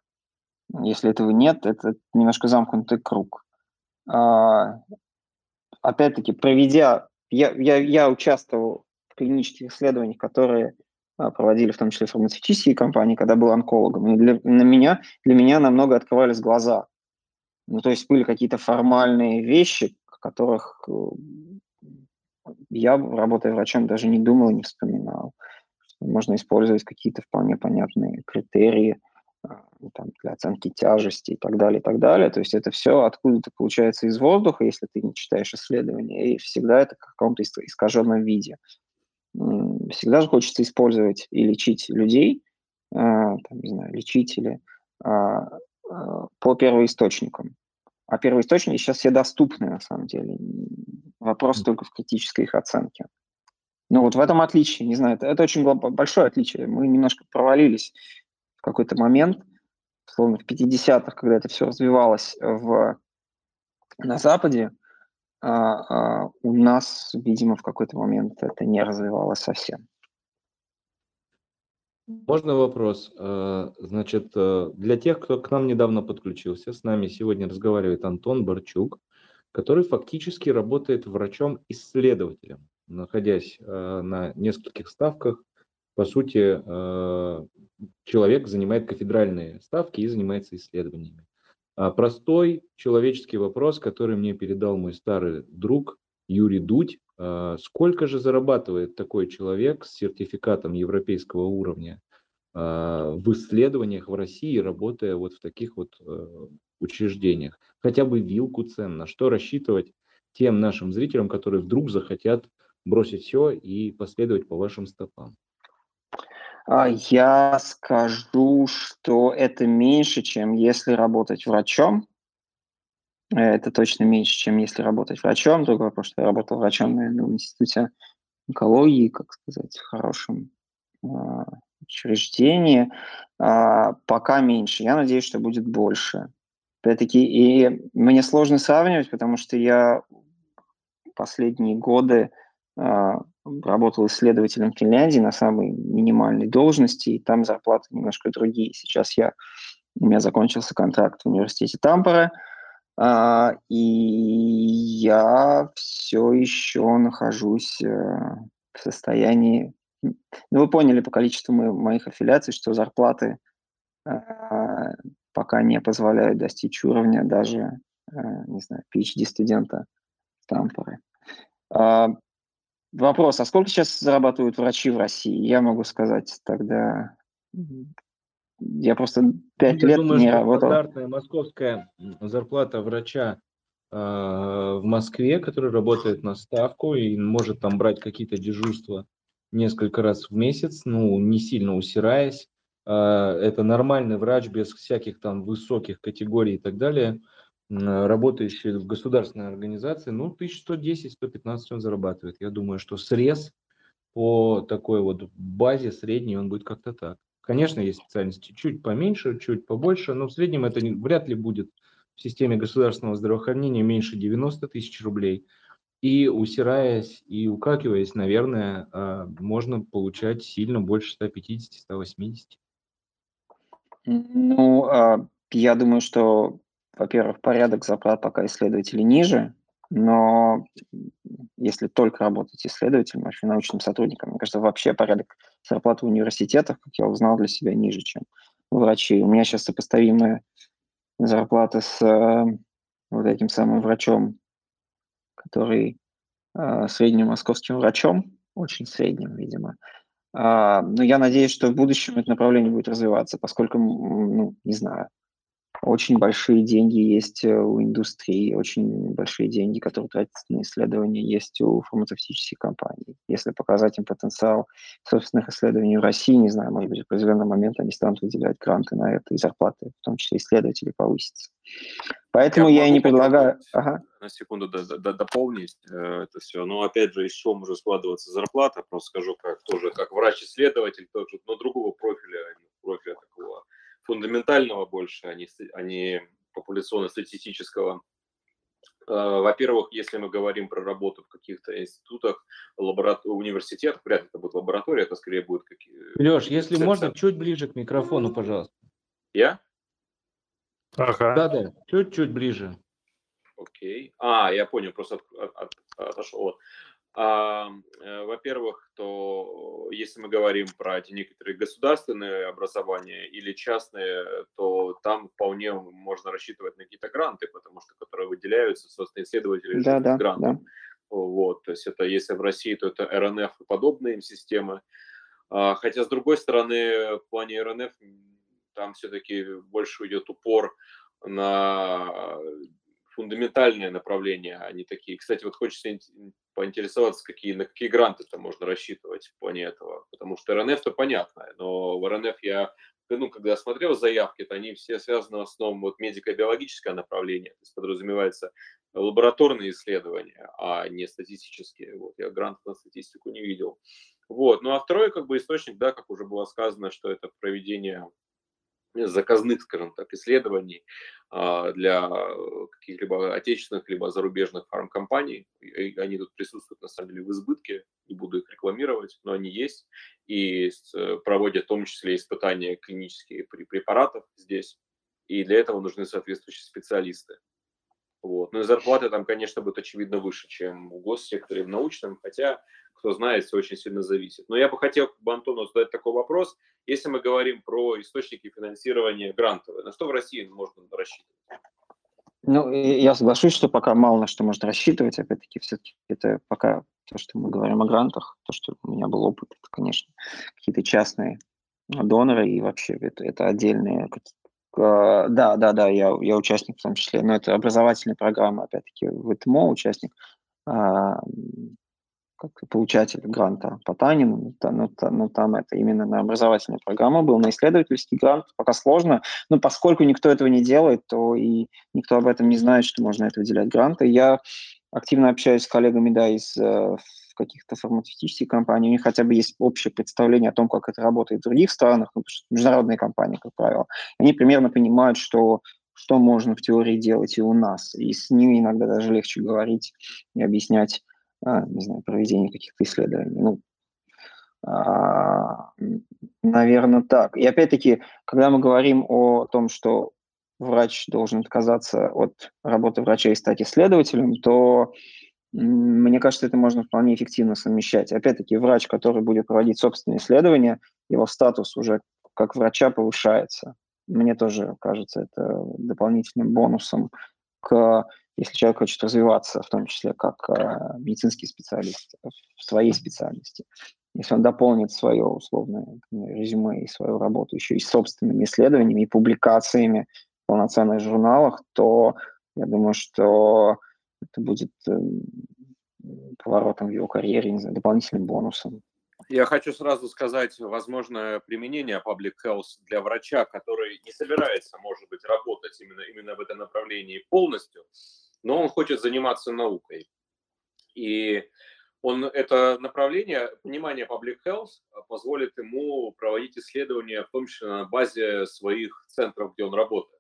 Если этого нет, это немножко замкнутый круг. А, опять-таки, проведя... Я, я, я участвовал в клинических исследованиях, которые а, проводили в том числе фармацевтические компании, когда был онкологом. И для, на меня, для меня намного открывались глаза. Ну, то есть были какие-то формальные вещи, которых э, я, работая врачом, даже не думал, не вспоминал. Можно использовать какие-то вполне понятные критерии а, там, для оценки тяжести и так далее, и так далее. То есть это все откуда-то получается из воздуха, если ты не читаешь исследования, и всегда это в каком-то искаженном виде. Всегда же хочется использовать и лечить людей, а, там, не знаю, лечить или а, по первоисточникам. А первоисточники сейчас все доступны, на самом деле. Вопрос только в критической их оценке. Ну вот в этом отличие, не знаю, это, это очень большое отличие. Мы немножко провалились в какой-то момент, словно в 50-х, когда это все развивалось в, на Западе, а, а у нас, видимо, в какой-то момент это не развивалось совсем. Можно вопрос? Э, значит, э, для тех, кто к нам недавно подключился, с нами сегодня разговаривает Антон Борчук, который фактически работает врачом-исследователем, находясь э, на нескольких ставках. По сути, человек занимает кафедральные ставки и занимается исследованиями. А простой человеческий вопрос, который мне передал мой старый друг Юрий Дудь, сколько же зарабатывает такой человек с сертификатом европейского уровня а, в исследованиях в России, работая вот в таких вот э, учреждениях? Хотя бы вилку цен, на что рассчитывать тем нашим зрителям, которые вдруг захотят бросить все и последовать по вашим стопам? А, я скажу, что это меньше, чем если работать врачом, это точно меньше, чем если работать врачом. Другой вопрос, что я работал врачом, наверное, в институте онкологии, как сказать, в хорошем э, учреждении. Э, пока меньше. Я надеюсь, что будет больше. Опять-таки, и мне сложно сравнивать, потому что я последние годы э, работал исследователем в Финляндии на самой минимальной должности, и там зарплаты немножко другие. Сейчас я, у меня закончился контракт в университете Тампера, а, и я все еще нахожусь э, в состоянии... Ну, вы поняли по количеству моих аффилиаций, что зарплаты а, пока не позволяют достичь уровня даже, э, не знаю, PhD-студента Стампоры. А, вопрос, а сколько сейчас зарабатывают врачи в России? Я могу сказать тогда я просто пять лет думаю, не работал. Стандартная московская зарплата врача э, в Москве, который работает на ставку и может там брать какие-то дежурства несколько раз в месяц, ну, не сильно усираясь. Э, это нормальный врач без всяких там высоких категорий и так далее, работающий в государственной организации, ну, 1110-115 он зарабатывает. Я думаю, что срез по такой вот базе средней он будет как-то так. Конечно, есть специальности чуть поменьше, чуть побольше, но в среднем это не, вряд ли будет в системе государственного здравоохранения меньше 90 тысяч рублей. И усираясь и укакиваясь, наверное, а, можно получать сильно больше 150-180. Ну, а, я думаю, что, во-первых, порядок зарплат пока исследователей ниже, но если только работать исследователем, вообще научным сотрудником, мне кажется, вообще порядок зарплаты в университетах, как я узнал для себя, ниже, чем врачи. У меня сейчас сопоставимая зарплата с э, вот этим самым врачом, который э, средним московским врачом, очень средним, видимо. А, но я надеюсь, что в будущем это направление будет развиваться, поскольку, ну, не знаю, очень большие деньги есть э, у индустрии, очень большие деньги, которые тратятся на исследования, есть у фармацевтических компаний. Если показать им потенциал собственных исследований в России, не знаю, может быть, в определенный момент они станут выделять гранты на это, и зарплаты, в том числе исследователей, повысятся. Поэтому я, я и не предлагаю... Ага. На секунду дополнить э, это все. Но опять же, из чего может складываться зарплата, просто скажу, как тоже как врач-исследователь, тоже, но другого профиля, профиля такого фундаментального больше, а не, а не популяционно-статистического. А, во-первых, если мы говорим про работу в каких-то институтах, лабора... университетах, вряд ли это будет лаборатория, это скорее будет какие Леш, если центр. можно, чуть ближе к микрофону, пожалуйста. Я? Ага. Да-да, чуть-чуть ближе. Окей. А, я понял, просто от, от, от, отошел. А, э, во-первых, то если мы говорим про эти некоторые государственные образования или частные, то там вполне можно рассчитывать на какие-то гранты, потому что которые выделяются, собственно, исследователи да, да, грантом. Да. Вот, то есть это если в России, то это РНФ и подобные им системы. А, хотя, с другой стороны, в плане РНФ там все-таки больше идет упор на фундаментальные направления, а не такие. Кстати, вот хочется поинтересоваться, какие, на какие гранты там можно рассчитывать в плане этого, потому что РНФ-то понятно, но в РНФ я, ну, когда смотрел заявки, то они все связаны в основном вот медико-биологическое направление, то есть подразумевается лабораторные исследования, а не статистические. Вот, я грантов на статистику не видел. Вот. Ну а второй как бы источник, да, как уже было сказано, что это проведение заказных, скажем так, исследований а, для каких-либо отечественных либо зарубежных фармкомпаний. Они тут присутствуют на самом деле в избытке, не буду их рекламировать, но они есть и э, проводят в том числе испытания клинических препаратов здесь. И для этого нужны соответствующие специалисты. Вот. Ну и зарплаты там, конечно, будут очевидно выше, чем в госсекторе, в научном, хотя кто знает, все очень сильно зависит. Но я бы хотел бы Антону задать такой вопрос. Если мы говорим про источники финансирования грантовые, на что в России можно рассчитывать? Ну, я соглашусь, что пока мало на что можно рассчитывать. Опять-таки, все-таки это пока то, что мы говорим о грантах, то, что у меня был опыт, это, конечно, какие-то частные доноры и вообще это, это отдельные да, да, да, я, я участник в том числе, но это образовательная программа, опять-таки, в ЭТМО участник, а, как получатель гранта по Танину, но, но, но там это именно на образовательную программу был, на исследовательский грант, пока сложно, но поскольку никто этого не делает, то и никто об этом не знает, что можно это выделять гранты. Я активно общаюсь с коллегами, да, из э, каких-то фармацевтических компаний, у них хотя бы есть общее представление о том, как это работает в других странах, ну, что международные компании, как правило, они примерно понимают, что что можно в теории делать и у нас. И с ними иногда даже легче говорить и объяснять, а, не знаю, проведение каких-то исследований. Ну, а, наверное, так. И опять-таки, когда мы говорим о том, что врач должен отказаться от работы врача и стать исследователем, то мне кажется, это можно вполне эффективно совмещать. Опять-таки, врач, который будет проводить собственные исследования, его статус уже как врача повышается. Мне тоже кажется это дополнительным бонусом к если человек хочет развиваться, в том числе как э, медицинский специалист в своей специальности. если он дополнит свое условное резюме и свою работу еще и собственными исследованиями и публикациями в полноценных журналах, то я думаю, что это будет эм, поворотом в его карьере, не знаю, дополнительным бонусом. Я хочу сразу сказать возможное применение Public Health для врача, который не собирается, может быть, работать именно, именно в этом направлении полностью, но он хочет заниматься наукой. И он, это направление, понимание Public Health позволит ему проводить исследования, в том числе на базе своих центров, где он работает.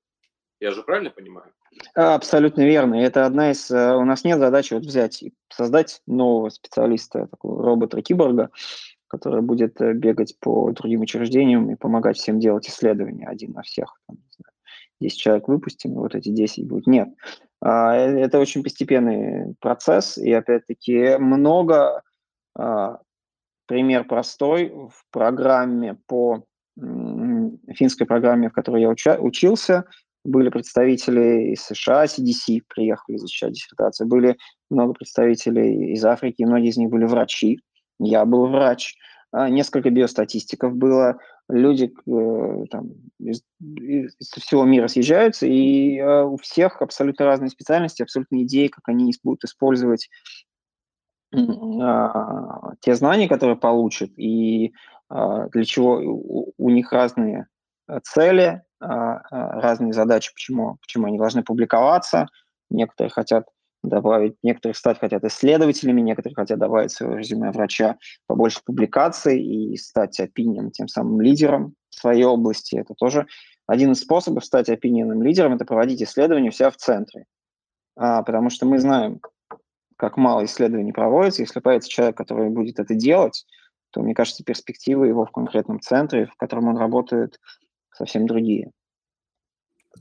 Я же правильно понимаю? Абсолютно верно. Это одна из... Э, у нас нет задачи вот взять и создать нового специалиста, такого робота-киборга, который будет э, бегать по другим учреждениям и помогать всем делать исследования один на всех. Там, 10 человек выпустим, вот эти 10 будет. Нет. А, э, это очень постепенный процесс, и опять-таки много, а, пример простой, в программе по финской программе, в которой я уча, учился, были представители из США, CDC приехали защищать диссертацию, были много представителей из Африки, многие из них были врачи, я был врач, а, несколько биостатистиков было, люди э, там, из, из всего мира съезжаются, и э, у всех абсолютно разные специальности, абсолютно идеи, как они будут использовать а, те знания, которые получат, и а, для чего у, у них разные цели, разные задачи, почему, почему они должны публиковаться. Некоторые хотят добавить, некоторые стать хотят исследователями, некоторые хотят добавить в свое резюме врача побольше публикаций и стать опинием, тем самым лидером в своей области. Это тоже один из способов стать опинионным лидером, это проводить исследования у себя в центре. А, потому что мы знаем, как мало исследований проводится. Если появится человек, который будет это делать, то, мне кажется, перспективы его в конкретном центре, в котором он работает, совсем другие.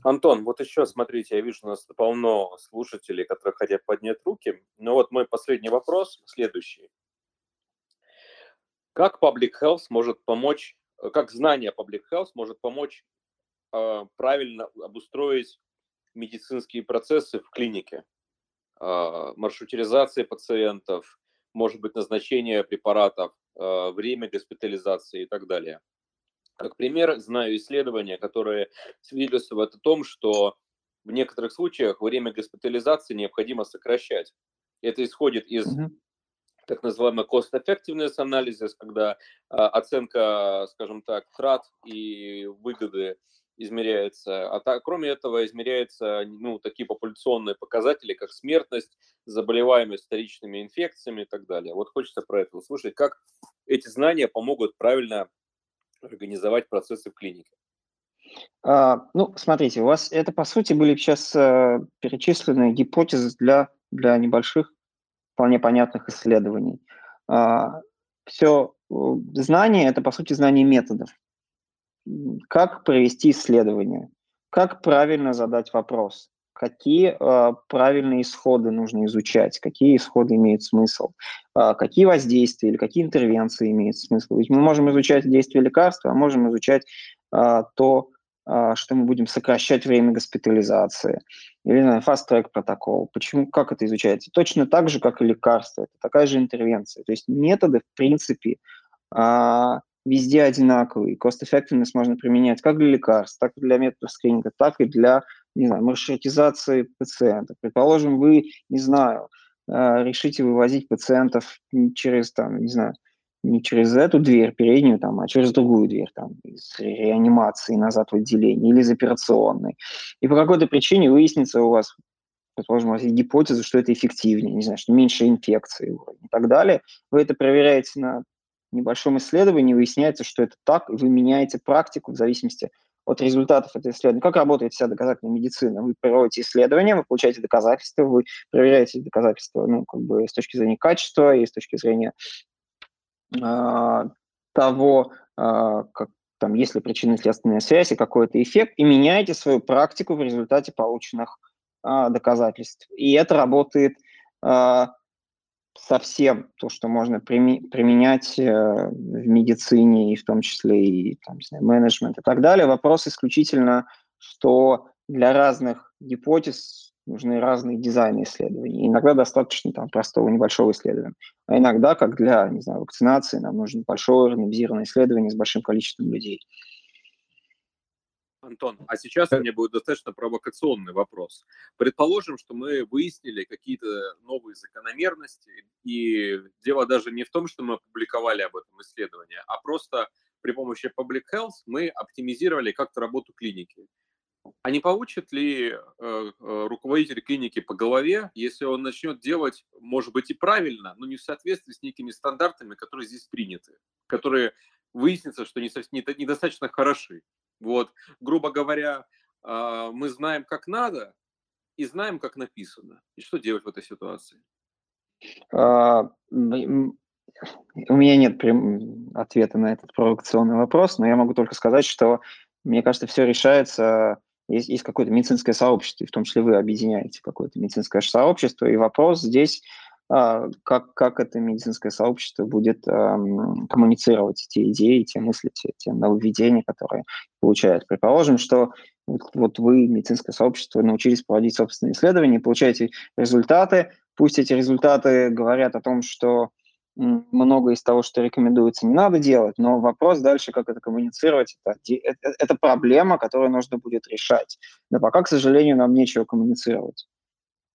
Антон, вот еще смотрите, я вижу, у нас полно слушателей, которые хотят поднять руки. Но вот мой последний вопрос следующий. Как Public Health может помочь, как знание Public Health может помочь э, правильно обустроить медицинские процессы в клинике? Э, маршрутизация пациентов, может быть, назначение препаратов, э, время госпитализации и так далее. Как пример, знаю исследования, которые свидетельствуют о том, что в некоторых случаях время госпитализации необходимо сокращать. Это исходит из mm-hmm. так называемого cost effectiveness analysis, когда а, оценка, скажем так, трат и выгоды измеряется. А так, кроме этого измеряются ну, такие популяционные показатели, как смертность, заболеваемость вторичными инфекциями и так далее. Вот хочется про это услышать, как эти знания помогут правильно организовать процессы в клинике? А, ну, смотрите, у вас это, по сути, были сейчас э, перечислены гипотезы для, для небольших, вполне понятных исследований. А, все знание – это, по сути, знание методов. Как провести исследование, как правильно задать вопрос, какие э, правильные исходы нужно изучать, какие исходы имеют смысл, э, какие воздействия или какие интервенции имеют смысл. Ведь мы можем изучать действие лекарства, а можем изучать э, то, что мы будем сокращать время госпитализации. Или fast-track протокол. Почему, как это изучается? Точно так же, как и лекарство. Это такая же интервенция. То есть методы, в принципе, везде одинаковые. Cost-effectiveness можно применять как для лекарств, так и для методов скрининга, так и для не знаю, маршрутизации пациентов. Предположим, вы, не знаю, э, решите вывозить пациентов через, там, не знаю, не через эту дверь переднюю, там, а через другую дверь, там, из реанимации назад в отделение или из операционной. И по какой-то причине выяснится у вас, предположим, у вас есть гипотеза, что это эффективнее, не знаю, что меньше инфекции и так далее. Вы это проверяете на небольшом исследовании, выясняется, что это так, и вы меняете практику в зависимости от результатов этого исследования. Как работает вся доказательная медицина? Вы проводите исследования, вы получаете доказательства, вы проверяете доказательства ну, как бы с точки зрения качества и с точки зрения э, того, э, как, там, есть ли причинно-следственная связь и какой-то эффект, и меняете свою практику в результате полученных э, доказательств. И это работает совсем то, что можно применять э, в медицине, и в том числе и там, не знаю, менеджмент и так далее. Вопрос исключительно, что для разных гипотез нужны разные дизайны исследований. Иногда достаточно там простого небольшого исследования. А иногда, как для, не знаю, вакцинации, нам нужно большое рандомизированное исследование с большим количеством людей. Антон, а сейчас у меня будет достаточно провокационный вопрос. Предположим, что мы выяснили какие-то новые закономерности, и дело даже не в том, что мы опубликовали об этом исследовании, а просто при помощи Public Health мы оптимизировали как-то работу клиники. А не получит ли э, э, руководитель клиники по голове, если он начнет делать, может быть, и правильно, но не в соответствии с некими стандартами, которые здесь приняты, которые выяснится, что недостаточно хороши. Вот, грубо говоря, э, мы знаем, как надо, и знаем, как написано. И что делать в этой ситуации? А, у меня нет прям ответа на этот провокационный вопрос, но я могу только сказать, что мне кажется, все решается есть, есть какое-то медицинское сообщество, и в том числе вы объединяете какое-то медицинское сообщество, и вопрос здесь, а, как, как это медицинское сообщество будет эм, коммуницировать те идеи, те мысли, те, те нововведения, которые получают. Предположим, что вот, вот вы, медицинское сообщество, научились проводить собственные исследования, получаете результаты, пусть эти результаты говорят о том, что много из того, что рекомендуется, не надо делать, но вопрос дальше, как это коммуницировать, это, это, это проблема, которую нужно будет решать. Но пока, к сожалению, нам нечего коммуницировать.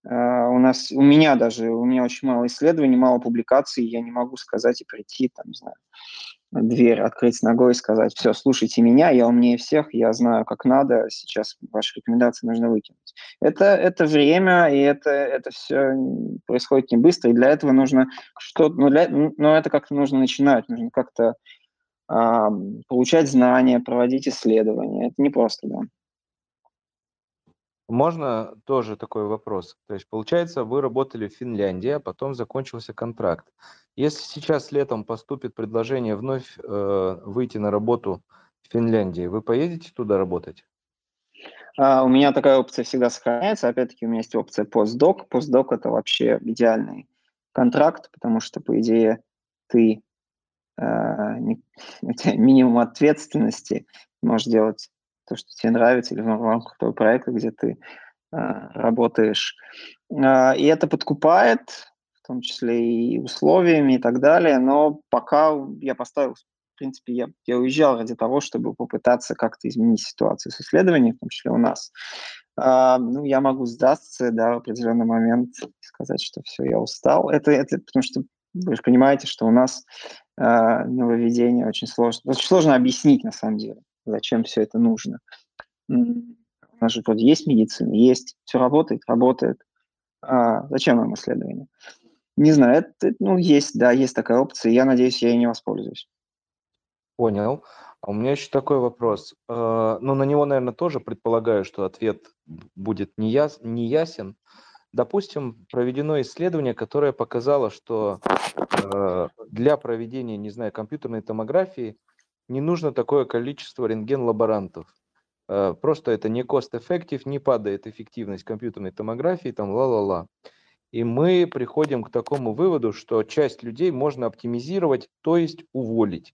Uh, у нас, у меня даже, у меня очень мало исследований, мало публикаций, я не могу сказать и прийти, там, не знаю, дверь открыть ногой и сказать, все, слушайте меня, я умнее всех, я знаю, как надо, сейчас ваши рекомендации нужно выкинуть. Это, это время, и это, это все происходит не быстро, и для этого нужно что-то, ну, для, ну это как-то нужно начинать, нужно как-то а, получать знания, проводить исследования. Это не просто, да. Можно тоже такой вопрос. То есть, получается, вы работали в Финляндии, а потом закончился контракт. Если сейчас летом поступит предложение вновь э, выйти на работу в Финляндии, вы поедете туда работать? А, у меня такая опция всегда сохраняется. Опять-таки, у меня есть опция постдок. Постдок – это вообще идеальный контракт, потому что, по идее, ты э, не, <laughs> минимум ответственности можешь делать то, что тебе нравится, или в рамках того проекта, где ты э, работаешь. Э, и это подкупает, в том числе и условиями и так далее, но пока я поставил, в принципе, я, я уезжал ради того, чтобы попытаться как-то изменить ситуацию с исследованием, в том числе у нас. Uh, ну, я могу сдаться, да, в определенный момент сказать, что все, я устал. Это, это потому что вы же понимаете, что у нас uh, нововведение очень сложно. Очень сложно объяснить, на самом деле зачем все это нужно. У нас же вроде есть медицина, есть, все работает, работает. А зачем нам исследование? Не знаю, это, ну, есть, да, есть такая опция, я надеюсь, я ей не воспользуюсь. Понял. А у меня еще такой вопрос. Э, ну, на него, наверное, тоже предполагаю, что ответ будет не, яс, не ясен. Допустим, проведено исследование, которое показало, что э, для проведения, не знаю, компьютерной томографии не нужно такое количество рентген-лаборантов. Э, просто это не cost-effective, не падает эффективность компьютерной томографии, там ла-ла-ла. И мы приходим к такому выводу, что часть людей можно оптимизировать, то есть уволить.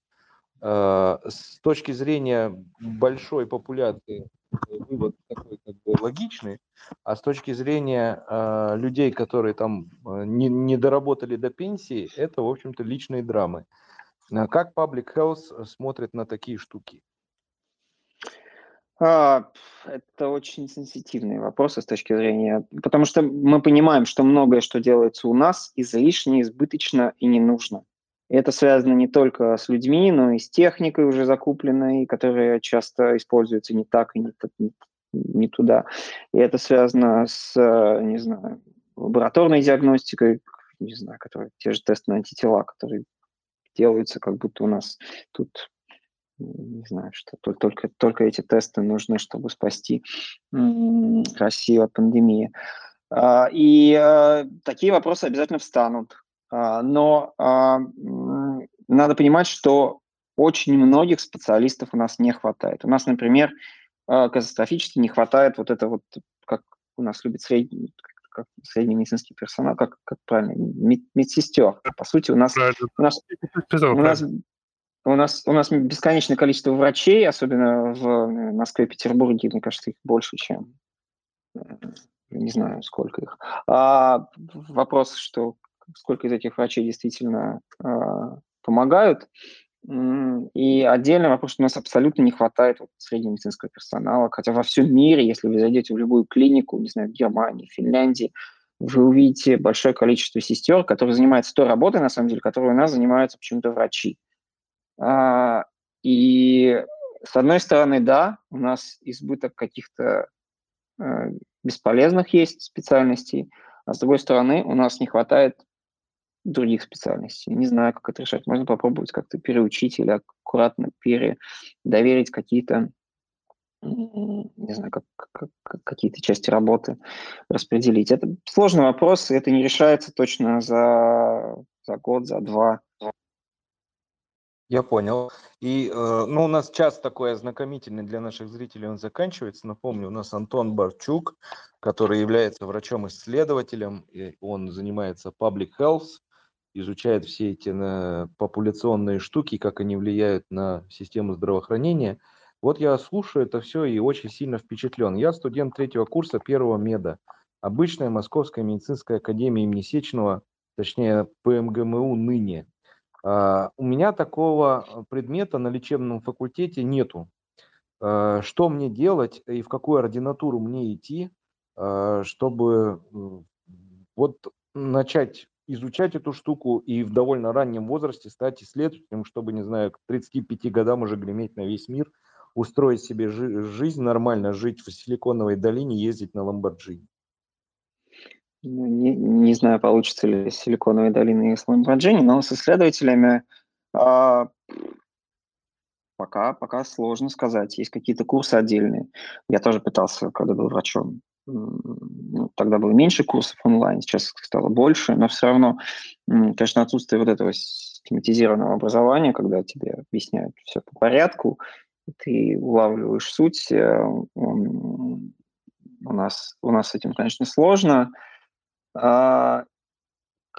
Э, с точки зрения большой популяции вывод такой как бы логичный, а с точки зрения э, людей, которые там не, не доработали до пенсии, это, в общем-то, личные драмы. Как Public Health э, смотрит на такие штуки? А, это очень сенситивные вопросы с точки зрения, потому что мы понимаем, что многое, что делается у нас, излишне, избыточно и не нужно. Это связано не только с людьми, но и с техникой уже закупленной, которая часто используется не так и не, не, не туда. И это связано с, э, не знаю, лабораторной диагностикой, не знаю, которые, те же тесты на антитела, которые делаются, как будто у нас тут не знаю, что только, только эти тесты нужны, чтобы спасти Россию от пандемии. А, и а, такие вопросы обязательно встанут. А, но надо понимать, что очень многих специалистов у нас не хватает. У нас, например, катастрофически не хватает вот это вот, как у нас любят средний, как средний медицинский персонал, как, как правильно, мед, медсестер. По сути, у нас, у нас, у нас у нас, у нас бесконечное количество врачей, особенно в Москве, Петербурге, мне кажется, их больше, чем, не знаю, сколько их. А вопрос, что сколько из этих врачей действительно а, помогают. И отдельный вопрос, что у нас абсолютно не хватает вот среднего медицинского персонала, хотя во всем мире, если вы зайдете в любую клинику, не знаю, в Германии, в Финляндии, вы увидите большое количество сестер, которые занимаются той работой, на самом деле, которой у нас занимаются почему-то врачи. А, и с одной стороны, да, у нас избыток каких-то э, бесполезных есть специальностей, а с другой стороны, у нас не хватает других специальностей. Не знаю, как это решать. Можно попробовать как-то переучить или аккуратно передоверить какие-то не знаю, как, как, как какие-то части работы распределить. Это сложный вопрос, и это не решается точно за, за год, за два. Я понял. И э, ну, у нас час такой ознакомительный для наших зрителей, он заканчивается. Напомню, у нас Антон Барчук, который является врачом-исследователем, он занимается public health, изучает все эти на, популяционные штуки, как они влияют на систему здравоохранения. Вот я слушаю это все и очень сильно впечатлен. Я студент третьего курса первого меда, обычная Московская медицинская академия имени Сеченова, точнее ПМГМУ ныне. А, у меня такого предмета на лечебном факультете нету. А, что мне делать и в какую ординатуру мне идти, а, чтобы вот начать изучать эту штуку и в довольно раннем возрасте стать исследователем, чтобы, не знаю, к 35 годам уже греметь на весь мир, устроить себе жи- жизнь нормально, жить в Силиконовой долине, ездить на Ламборджини. Ну, не, не знаю, получится ли Силиконовой долины с Ламборджини, но с исследователями а, пока, пока сложно сказать. Есть какие-то курсы отдельные. Я тоже пытался, когда был врачом, тогда было меньше курсов онлайн, сейчас стало больше, но все равно, конечно, отсутствие вот этого систематизированного образования, когда тебе объясняют все по порядку, ты улавливаешь суть, э, у нас, у нас с этим, конечно, сложно. А,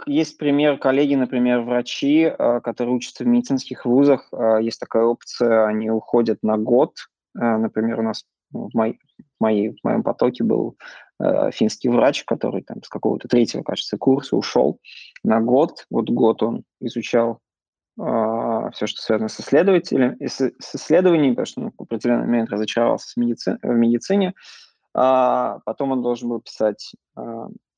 есть пример коллеги, например, врачи, а, которые учатся в медицинских вузах. А, есть такая опция, они уходят на год. Например, у нас в, мой, в, моей, в моем потоке был финский врач, который там с какого-то третьего, кажется, курса ушел на год. Вот год он изучал все, что связано с, исследователем, с, с исследованием, потому что он в определенный момент разочаровался в медицине, в медицине. А потом он должен был писать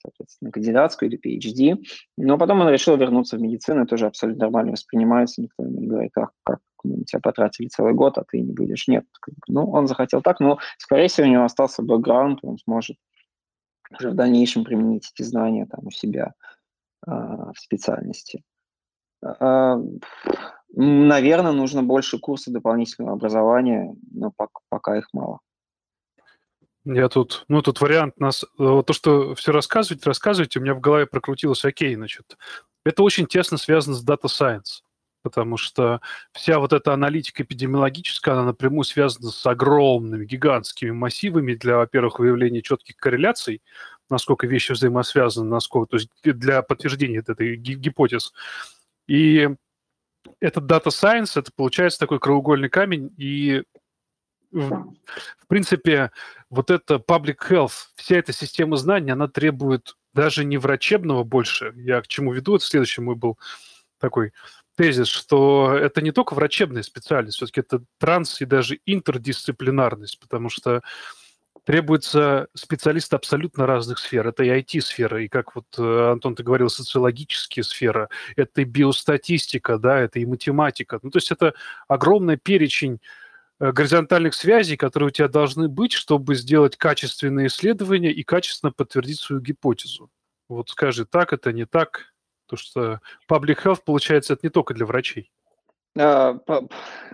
соответственно, кандидатскую или PhD. Но потом он решил вернуться в медицину, тоже абсолютно нормально воспринимается, никто не говорит, как, как мы на тебя потратили целый год, а ты не будешь. Нет. Ну, он захотел так, но, скорее всего, у него остался бэкграунд, он сможет уже в дальнейшем применить эти знания там у себя э, в специальности. Э, наверное, нужно больше курсов дополнительного образования, но пока, пока их мало. Я тут, ну, тут вариант нас, то, что все рассказываете, рассказываете, у меня в голове прокрутилось, окей, значит, это очень тесно связано с Data Science, потому что вся вот эта аналитика эпидемиологическая, она напрямую связана с огромными, гигантскими массивами для, во-первых, выявления четких корреляций, насколько вещи взаимосвязаны, насколько, то есть для подтверждения этой гипотез. И этот Data Science, это получается такой краеугольный камень, и в принципе, вот это public health, вся эта система знаний, она требует даже не врачебного больше. Я к чему веду, это следующий мой был такой тезис, что это не только врачебная специальность, все-таки это транс и даже интердисциплинарность, потому что требуется специалист абсолютно разных сфер. Это и IT-сфера, и, как вот, э, Антон, ты говорил, социологические сферы, это и биостатистика, да, это и математика. Ну, то есть это огромный перечень Э, горизонтальных связей, которые у тебя должны быть, чтобы сделать качественные исследования и качественно подтвердить свою гипотезу. Вот скажи, так это, не так? Потому что public health, получается, это не только для врачей. А,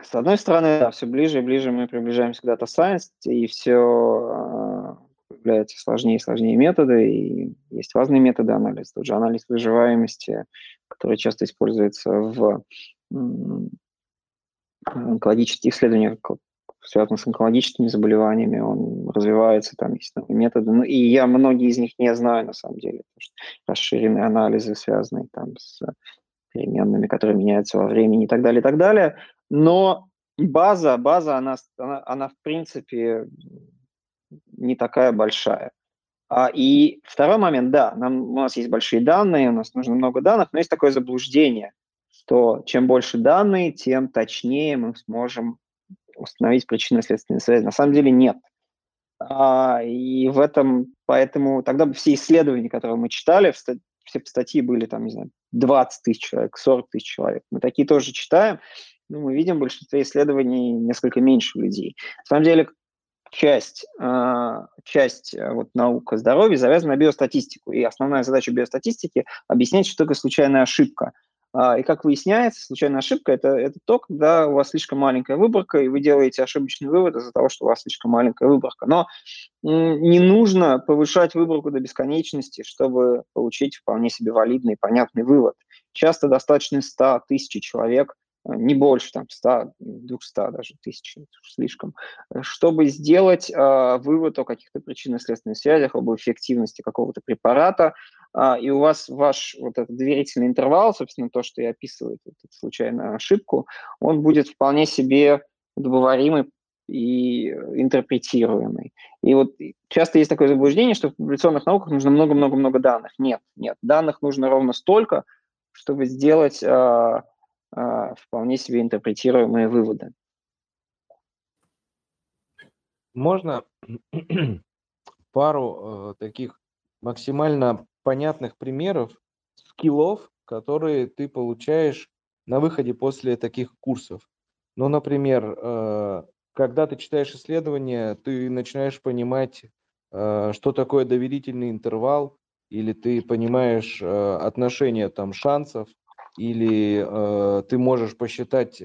с одной стороны, да, все ближе и ближе мы приближаемся к Data Science, и все а, появляются сложнее и сложнее методы, и есть разные методы анализа. Тот же анализ выживаемости, который часто используется в онкологические исследования, связанные с онкологическими заболеваниями, он развивается, там есть новые методы. Ну, и я многие из них не знаю, на самом деле, потому что расширенные анализы, связанные там с переменными, которые меняются во времени и так далее, и так далее. Но база, база, она, она, она в принципе не такая большая. А, и второй момент, да, нам, у нас есть большие данные, у нас нужно много данных, но есть такое заблуждение, что чем больше данных, тем точнее мы сможем установить причинно-следственные связи. На самом деле нет. А, и в этом, поэтому тогда все исследования, которые мы читали, все статьи были там, не знаю, 20 тысяч человек, 40 тысяч человек. Мы такие тоже читаем, но мы видим в большинстве исследований несколько меньше людей. На самом деле, часть, а, часть э, вот, наука здоровья завязана на биостатистику. И основная задача биостатистики – объяснять, что такое случайная ошибка. А, и как выясняется, случайная ошибка это, – это то, когда у вас слишком маленькая выборка, и вы делаете ошибочный вывод из-за того, что у вас слишком маленькая выборка. Но не нужно повышать выборку до бесконечности, чтобы получить вполне себе валидный и понятный вывод. Часто достаточно 100 тысяч человек – Э, не больше, там, 100, 200 даже тысяч, слишком, чтобы сделать э, вывод о каких-то причинно-следственных связях, об эффективности какого-то препарата, э, и у вас ваш вот этот доверительный интервал, собственно, то, что я описываю, эту случайную ошибку, он будет вполне себе удобоваримый и интерпретируемый. И вот часто есть такое заблуждение, что в популяционных науках нужно много-много-много данных. Нет, нет, данных нужно ровно столько, чтобы сделать э, а, вполне себе интерпретируемые выводы. Можно <clears throat> пару э, таких максимально понятных примеров скиллов, которые ты получаешь на выходе после таких курсов. Ну, например, э, когда ты читаешь исследования, ты начинаешь понимать, э, что такое доверительный интервал, или ты понимаешь э, отношение там шансов или ты можешь посчитать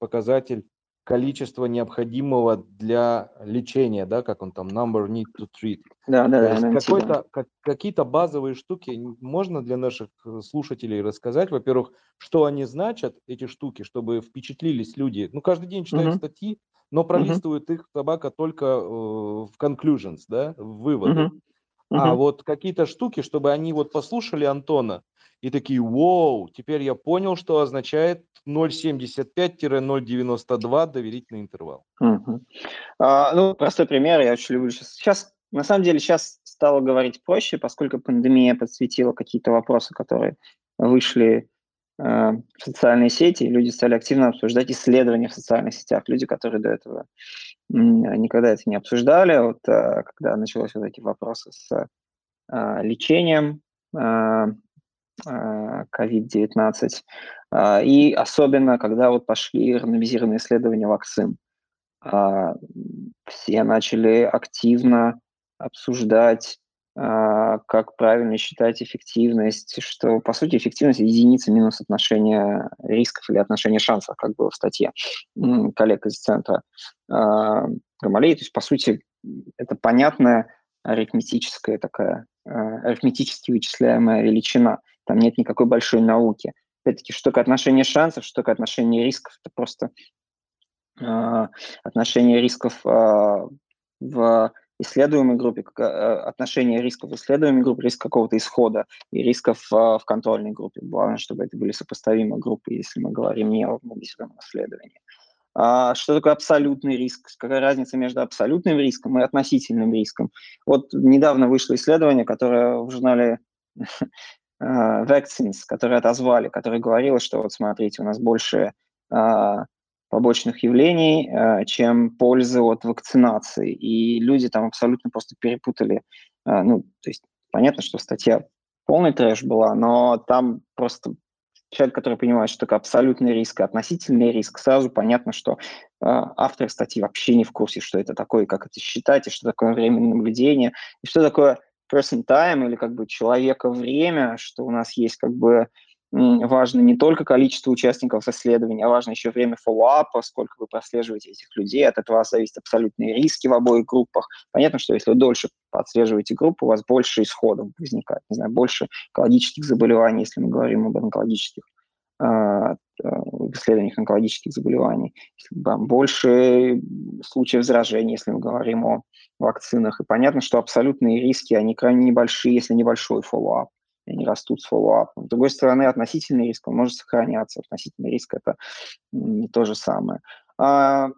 показатель количества необходимого для лечения, да, как он там, number need to treat. Да, да, да. Какой-то, как, какие-то базовые штуки можно для наших э, слушателей рассказать? Во-первых, что они значат, эти штуки, чтобы впечатлились люди. Ну, каждый день читают uh-huh. статьи, но пролистывают uh-huh. их собака только э, в conclusions, да, в выводы. Uh-huh. Uh-huh. А вот какие-то штуки, чтобы они вот послушали Антона и такие, вау, теперь я понял, что означает 0,75-0,92 доверительный интервал. Угу. А, ну, простой пример, я очень люблю сейчас. Сейчас, на самом деле, сейчас стало говорить проще, поскольку пандемия подсветила какие-то вопросы, которые вышли э, в социальные сети, и люди стали активно обсуждать исследования в социальных сетях. Люди, которые до этого никогда это не обсуждали, вот э, когда началось вот эти вопросы с э, лечением, COVID-19, а, и особенно, когда вот пошли рандомизированные исследования вакцин. А, все начали активно обсуждать, а, как правильно считать эффективность, что, по сути, эффективность – единица минус отношения рисков или отношения шансов, как было в статье коллег из центра Гамалей. То есть, по сути, это понятная арифметическая такая, арифметически вычисляемая величина. Там нет никакой большой науки. Опять-таки, что такое отношение шансов, что такое отношение рисков, это просто э, отношение рисков э, в исследуемой группе, э, отношение рисков в исследуемой группе, риск какого-то исхода и рисков в контрольной группе. Главное, чтобы это были сопоставимые группы, если мы говорим не о рандомизированном исследовании. А что такое абсолютный риск? Какая разница между абсолютным риском и относительным риском? Вот недавно вышло исследование, которое в журнале vaccines, которые отозвали, которые говорило, что вот смотрите, у нас больше uh, побочных явлений, uh, чем пользы от вакцинации. И люди там абсолютно просто перепутали. Uh, ну, то есть понятно, что статья полный трэш была, но там просто человек, который понимает, что такое абсолютный риск и относительный риск, сразу понятно, что э, автор статьи вообще не в курсе, что это такое, как это считать, и что такое временное наблюдение, и что такое person time или как бы человека время, что у нас есть как бы важно не только количество участников исследования, а важно еще время follow-up а, сколько вы прослеживаете этих людей, от этого зависят абсолютные риски в обоих группах. Понятно, что если вы дольше отслеживаете группу, у вас больше исходов возникает, не знаю, больше онкологических заболеваний, если мы говорим об онкологических а, в исследованиях онкологических заболеваний, больше случаев заражения, если мы говорим о вакцинах. И понятно, что абсолютные риски, они крайне небольшие, если небольшой follow-up. Они растут с фоллоуапом. С другой стороны, относительный риск, он может сохраняться. Относительный риск – это не то же самое. А,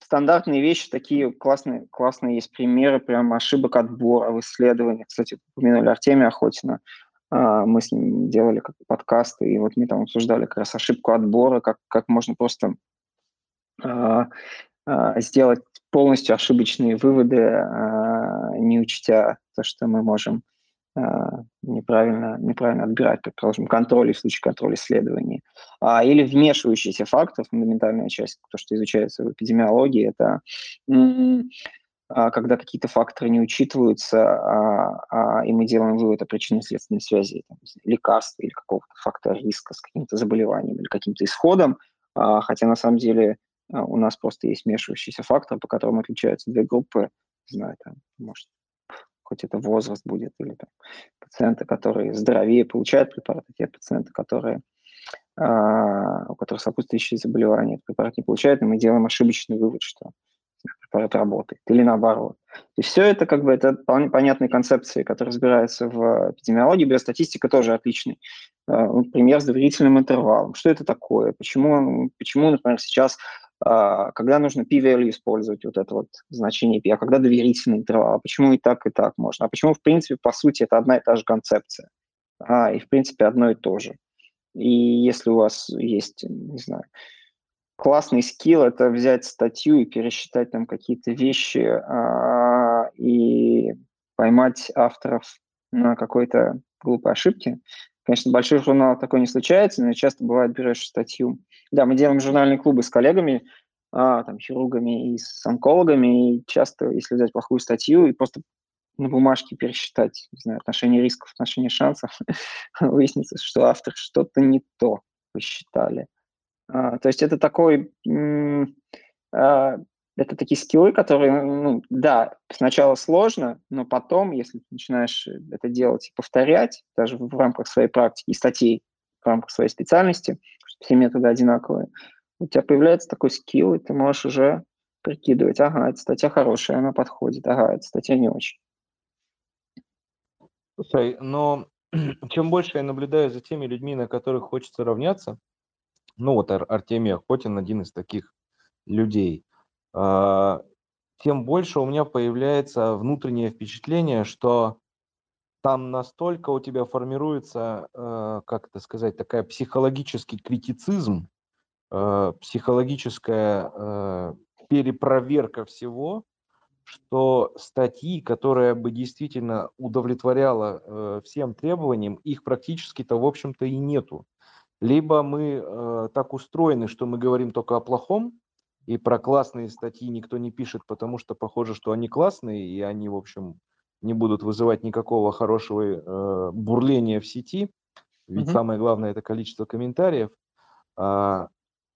стандартные вещи, такие классные, классные есть примеры прям ошибок отбора в исследованиях. Кстати, упомянули Артемия Охотина. А, мы с ним делали как подкасты, и вот мы там обсуждали как раз ошибку отбора, как, как можно просто а, а, сделать полностью ошибочные выводы, не учтя то, что мы можем неправильно, неправильно отбирать, предположим, контроль в случае контроля исследований. А, или вмешивающийся фактор, фундаментальная часть, то, что изучается в эпидемиологии, это когда какие-то факторы не учитываются, а, а, и мы делаем вывод о причинно-следственной связи там, лекарства или какого-то фактора риска с каким-то заболеванием или каким-то исходом, а, хотя на самом деле а, у нас просто есть смешивающийся фактор, по которому отличаются две группы, не знаю, там, может, хоть это возраст будет, или там, пациенты, которые здоровее получают препараты, те пациенты, которые, а, у которых сопутствующие заболевания препарат не получают, и мы делаем ошибочный вывод, что работает, или наоборот. И все это как бы это понятные концепции, которые разбираются в эпидемиологии. Биостатистика тоже отличный э, пример с доверительным интервалом. Что это такое? Почему, почему например, сейчас, э, когда нужно p-value использовать, вот это вот значение p, а когда доверительный интервал? А почему и так, и так можно? А почему, в принципе, по сути, это одна и та же концепция? А, и, в принципе, одно и то же. И если у вас есть, не знаю, классный скилл – это взять статью и пересчитать там какие-то вещи а, и поймать авторов на какой-то глупой ошибке. Конечно, больших журналах такое не случается, но часто бывает, берешь статью. Да, мы делаем журнальные клубы с коллегами, а, там, хирургами и с онкологами, и часто, если взять плохую статью и просто на бумажке пересчитать, не знаю, отношение рисков, отношение шансов, <laughs> выяснится, что автор что-то не то посчитали. А, то есть это такой, а, это такие скиллы, которые, ну, да, сначала сложно, но потом, если ты начинаешь это делать и повторять, даже в рамках своей практики и статей, в рамках своей специальности, все методы одинаковые, у тебя появляется такой скилл, и ты можешь уже прикидывать, ага, эта статья хорошая, она подходит, ага, эта статья не очень. Слушай, но <clears throat> чем больше я наблюдаю за теми людьми, на которых хочется равняться, ну вот Ар- Артемий Охотин один из таких людей, а, тем больше у меня появляется внутреннее впечатление, что там настолько у тебя формируется, э, как это сказать, такая психологический критицизм, э, психологическая э, перепроверка всего, что статьи, которая бы действительно удовлетворяла всем требованиям, их практически-то, в общем-то, и нету либо мы э, так устроены, что мы говорим только о плохом, и про классные статьи никто не пишет, потому что похоже, что они классные, и они, в общем, не будут вызывать никакого хорошего э, бурления в сети, ведь mm-hmm. самое главное это количество комментариев. А,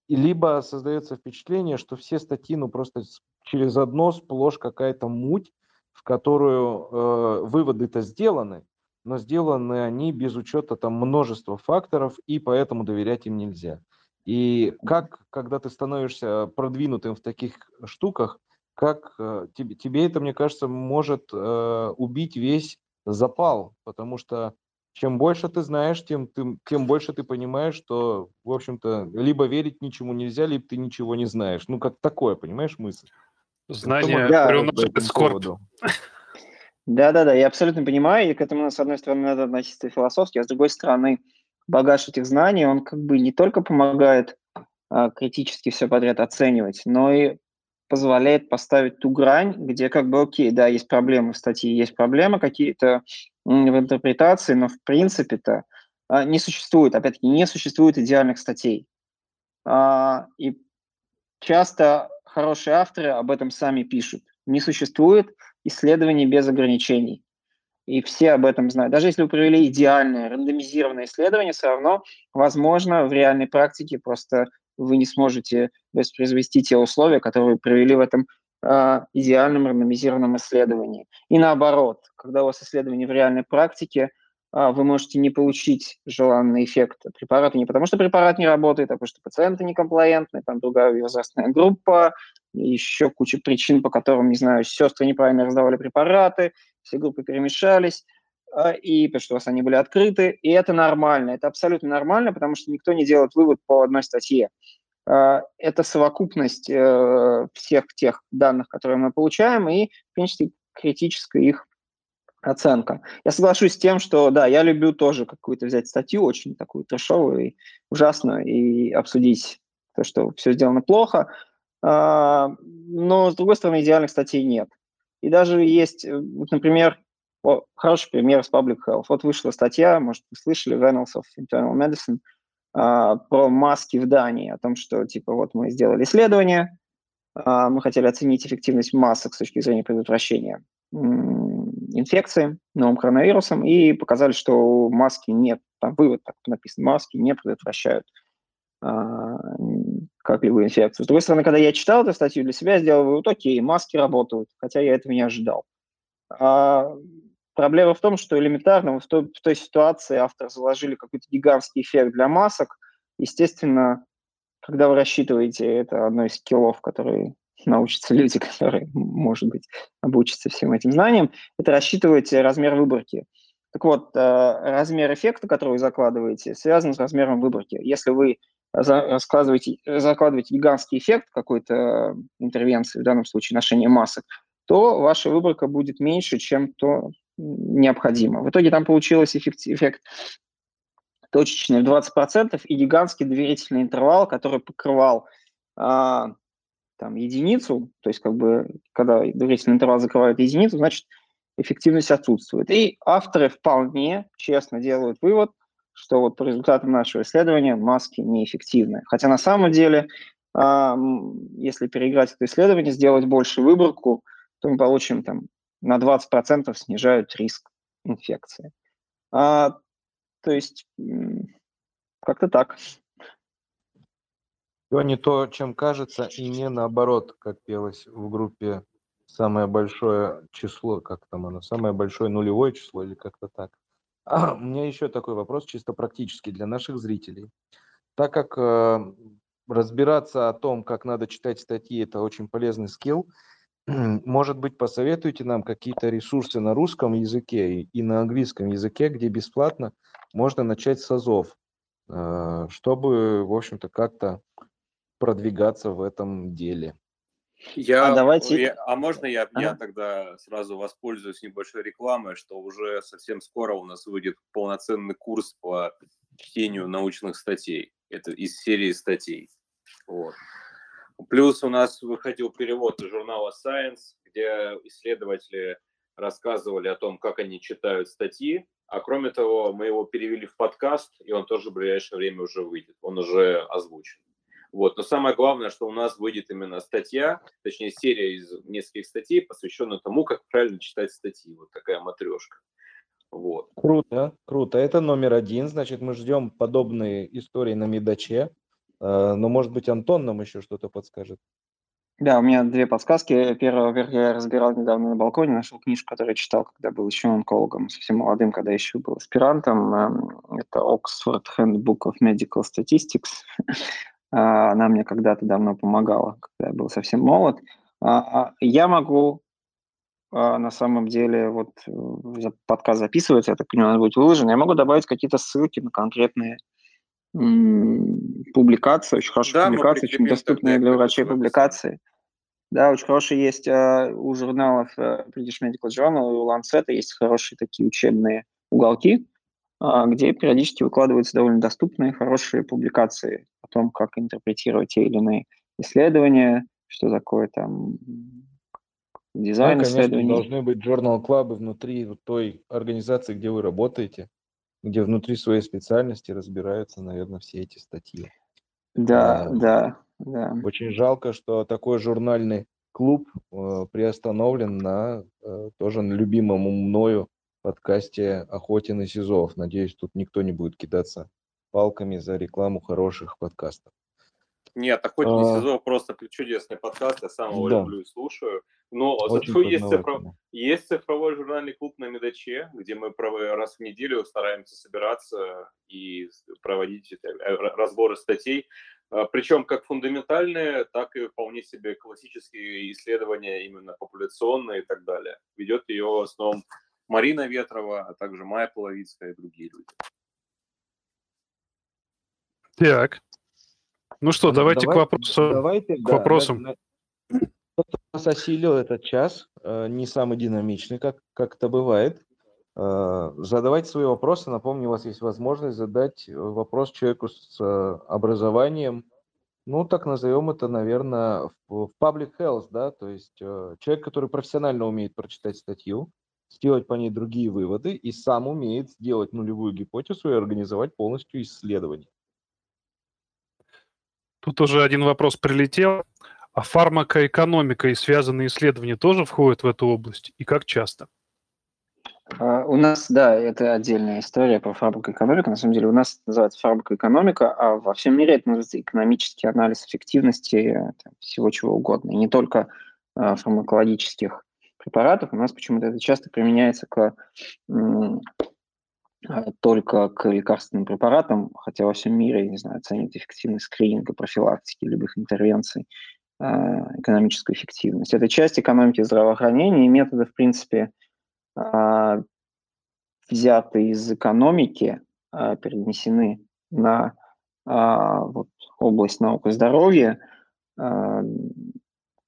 и либо создается впечатление, что все статьи, ну просто через одно сплошь какая-то муть, в которую э, выводы-то сделаны, но сделаны они без учета там множества факторов, и поэтому доверять им нельзя. И как, когда ты становишься продвинутым в таких штуках, как э, тебе, тебе это, мне кажется, может э, убить весь запал, потому что чем больше ты знаешь, тем, тем, тем больше ты понимаешь, что, в общем-то, либо верить ничему нельзя, либо ты ничего не знаешь. Ну, как такое, понимаешь, мысль? Знание приумножает скорбь. <laughs> Да-да-да, я абсолютно понимаю, и к этому, с одной стороны, надо относиться философски, а с другой стороны, багаж этих знаний, он как бы не только помогает а, критически все подряд оценивать, но и позволяет поставить ту грань, где как бы, окей, да, есть проблемы в статье, есть проблемы какие-то в интерпретации, но в принципе-то а, не существует, опять-таки, не существует идеальных статей. А, и часто хорошие авторы об этом сами пишут. Не существует исследований без ограничений. И все об этом знают. Даже если вы провели идеальное рандомизированное исследование, все равно, возможно, в реальной практике просто вы не сможете воспроизвести те условия, которые вы провели в этом э, идеальном рандомизированном исследовании. И наоборот, когда у вас исследование в реальной практике, э, вы можете не получить желанный эффект препарата не потому, что препарат не работает, а потому что пациенты некомплаентны, там другая возрастная группа, еще куча причин, по которым, не знаю, сестры неправильно раздавали препараты, все группы перемешались, а, и потому что у вас они были открыты, и это нормально, это абсолютно нормально, потому что никто не делает вывод по одной статье. это совокупность всех тех данных, которые мы получаем, и, в принципе, критическая их оценка. Я соглашусь с тем, что, да, я люблю тоже какую-то взять статью, очень такую трешовую и ужасную, и обсудить то, что все сделано плохо, но, с другой стороны, идеальных статей нет. И даже есть, вот, например, о, хороший пример с Public Health. Вот вышла статья, может, вы слышали, Annals of Internal Medicine, а, про маски в Дании, о том, что, типа, вот мы сделали исследование, а, мы хотели оценить эффективность масок с точки зрения предотвращения инфекции новым коронавирусом и показали, что маски нет, там вывод так написан, маски не предотвращают а, как-либо инфекцию. С другой стороны, когда я читал эту статью для себя, сделал вывод, окей, маски работают, хотя я этого не ожидал. А, проблема в том, что элементарно в той, в той ситуации авторы заложили какой-то гигантский эффект для масок. Естественно, когда вы рассчитываете, это одно из скиллов, которые научатся люди, <laughs> которые, может быть, обучатся всем этим знаниям, это рассчитывать размер выборки. Так вот, э, размер эффекта, который вы закладываете, связан с размером выборки. Если вы закладываете, закладываете гигантский эффект какой-то интервенции, в данном случае ношения масок, то ваша выборка будет меньше, чем то необходимо. В итоге там получился эффект, эффект точечный в 20% и гигантский доверительный интервал, который покрывал а, там, единицу, то есть как бы когда доверительный интервал закрывает единицу, значит эффективность отсутствует. И авторы вполне честно делают вывод, что вот по результатам нашего исследования маски неэффективны. Хотя на самом деле, э, если переиграть это исследование, сделать больше выборку, то мы получим там на 20% снижают риск инфекции. А, то есть как-то так. Все не то, чем кажется, и не наоборот, как пелось в группе самое большое число, как там оно, самое большое нулевое число или как-то так. А, у меня еще такой вопрос, чисто практически для наших зрителей. Так как э, разбираться о том, как надо читать статьи, это очень полезный скилл, <clears throat> может быть, посоветуйте нам какие-то ресурсы на русском языке и на английском языке, где бесплатно можно начать с АЗОВ, э, чтобы, в общем-то, как-то продвигаться в этом деле. Я, а, давайте... я, а можно я, ага. я тогда сразу воспользуюсь небольшой рекламой, что уже совсем скоро у нас выйдет полноценный курс по чтению научных статей. Это из серии статей. Вот. Плюс у нас выходил перевод из журнала Science, где исследователи рассказывали о том, как они читают статьи. А кроме того, мы его перевели в подкаст, и он тоже в ближайшее время уже выйдет. Он уже озвучен. Вот. Но самое главное, что у нас выйдет именно статья, точнее серия из нескольких статей, посвященная тому, как правильно читать статьи. Вот такая матрешка. Вот. Круто, круто. Это номер один. Значит, мы ждем подобные истории на Медаче. Э, но, может быть, Антон нам еще что-то подскажет. Да, у меня две подсказки. Первое, во-первых, я разбирал недавно на балконе, нашел книжку, которую читал, когда был еще онкологом, совсем молодым, когда еще был аспирантом. Эм, это Oxford Handbook of Medical Statistics. <laughs> А, она мне когда-то давно помогала, когда я был совсем молод. А, я могу а, на самом деле, вот подкаст записывается, я так понимаю, он будет выложен, я могу добавить какие-то ссылки на конкретные публикации, очень хорошие да, публикации, очень доступные для врачей публикации. Да, очень хорошие есть у журналов uh, British Medical Journal и у Lancet есть хорошие такие учебные уголки, где периодически выкладываются довольно доступные, хорошие публикации о том, как интерпретировать те или иные исследования, что такое там дизайн ну, исследований. должны быть журнал-клабы внутри той организации, где вы работаете, где внутри своей специальности разбираются, наверное, все эти статьи. Да, а, да, да. Очень жалко, что такой журнальный клуб э, приостановлен на э, тоже на любимом мною подкасте Охотин и Сизов. Надеюсь, тут никто не будет кидаться палками за рекламу хороших подкастов. Нет, Охотник а... Сизов просто чудесный подкаст, я сам его да. люблю и слушаю. Но зато есть, цифров... есть цифровой журнальный клуб на Медаче, где мы раз в неделю стараемся собираться и проводить э, разборы статей. А, Причем как фундаментальные, так и вполне себе классические исследования, именно популяционные и так далее. Ведет ее в основном Марина Ветрова, а также Майя Половицкая и другие люди. Так. Ну что, давайте, давайте к вопросу. Давайте, к да, вопросам. Да, кто нас осилил этот час, э, не самый динамичный, как, как это бывает. Э, задавайте свои вопросы. Напомню, у вас есть возможность задать вопрос человеку с э, образованием, ну, так назовем это, наверное, в public health, да, то есть человек, который профессионально умеет прочитать статью, сделать по ней другие выводы и сам умеет сделать нулевую гипотезу и организовать полностью исследование. Тут уже один вопрос прилетел. А фармакоэкономика и связанные исследования тоже входят в эту область? И как часто? Uh, у нас, да, это отдельная история про фармакоэкономику. На самом деле у нас называется фармакоэкономика, а во всем мире это называется экономический анализ эффективности там, всего чего угодно. И не только uh, фармакологических препаратов. У нас почему-то это часто применяется к а, только к лекарственным препаратам, хотя во всем мире, не знаю, оценивают эффективность скрининга, профилактики, любых интервенций, а, экономическую эффективность. Это часть экономики здравоохранения, и методы, в принципе, а, взяты из экономики, перенесены на вот, область науки здоровья.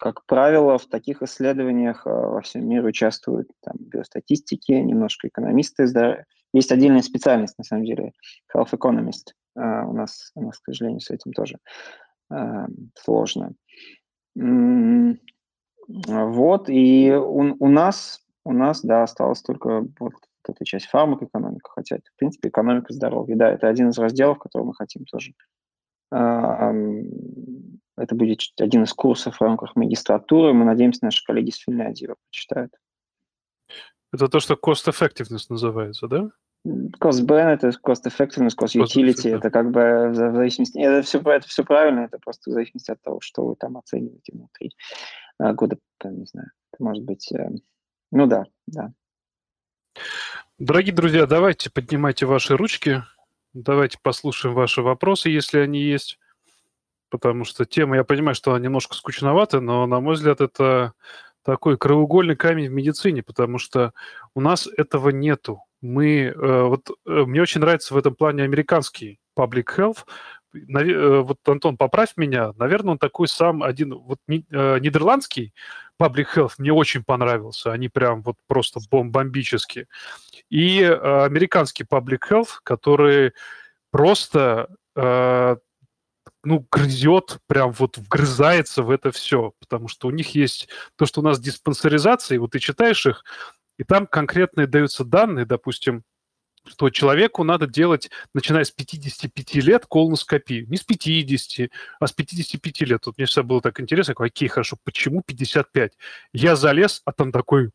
Как правило, в таких исследованиях во всем мире участвуют там, биостатистики, немножко экономисты есть отдельная специальность, на самом деле, health economist. Uh, у, нас, у нас, к сожалению, с этим тоже uh, сложно. Вот, и у, у нас, у нас, да, осталась только вот эта часть фармакоэкономика, хотя в принципе, экономика здоровья. Да, это один из разделов, который мы хотим тоже. Это будет один из курсов в рамках магистратуры. Мы надеемся, наши коллеги из Финляндии его прочитают. Это то, что cost effectiveness называется, да? Cost benefit, cost effectiveness, cost utility, это как бы в зависимости, это все, это все правильно, это просто в зависимости от того, что вы там оцениваете внутри а, года, не знаю, это может быть, э, ну да, да. Дорогие друзья, давайте поднимайте ваши ручки, давайте послушаем ваши вопросы, если они есть, потому что тема, я понимаю, что она немножко скучновата, но, на мой взгляд, это такой краеугольный камень в медицине, потому что у нас этого нету. Мы, э, вот э, мне очень нравится в этом плане американский public health. Э, вот, Антон, поправь меня, наверное, он такой сам один, вот нидерландский public health мне очень понравился, они прям вот просто бомбические. И американский public health, который просто ну, грызет, прям вот вгрызается в это все, потому что у них есть то, что у нас диспансеризация, вот ты читаешь их, и там конкретные даются данные, допустим, что человеку надо делать, начиная с 55 лет, колоноскопию. Не с 50, а с 55 лет. Тут мне всегда было так интересно, окей, хорошо, почему 55? Я залез, а там такой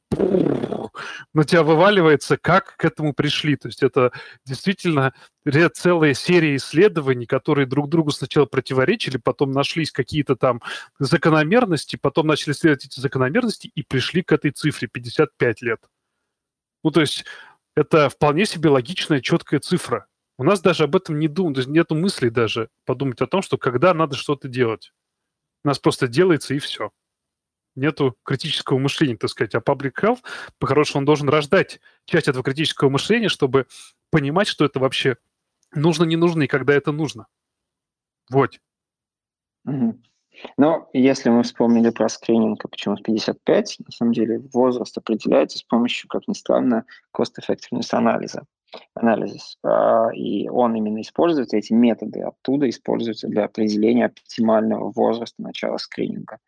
на тебя вываливается, как к этому пришли. То есть это действительно целая серия исследований, которые друг другу сначала противоречили, потом нашлись какие-то там закономерности, потом начали исследовать эти закономерности и пришли к этой цифре 55 лет. Ну, то есть это вполне себе логичная, четкая цифра. У нас даже об этом не думают, нету мысли даже подумать о том, что когда надо что-то делать. У нас просто делается и все. Нету критического мышления, так сказать. А public health, по-хорошему, он должен рождать часть этого критического мышления, чтобы понимать, что это вообще нужно, не нужно и когда это нужно. Вот. Угу. Но если мы вспомнили про скрининг, а почему 55, на самом деле возраст определяется с помощью, как ни странно, cost-effectiveness анализа. Анализис. А, и он именно используется, эти методы оттуда используются для определения оптимального возраста начала скрининга.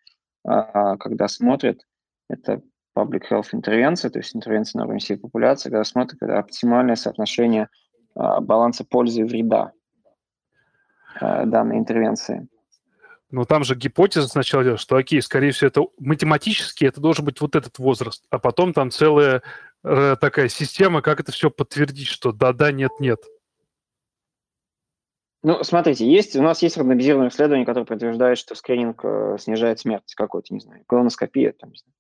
А, когда смотрят, это public health интервенция, то есть интервенция на уровне всей популяции, когда смотрят, когда оптимальное соотношение баланса пользы и вреда данной интервенции. Но там же гипотеза сначала делает, что, окей, скорее всего, это математически это должен быть вот этот возраст, а потом там целая э, такая система, как это все подтвердить, что да-да, нет-нет. Ну, смотрите, есть, у нас есть рандомизированное исследование, которое подтверждает, что скрининг э, снижает смертность какой-то, не знаю, колоноскопия, там, не знаю,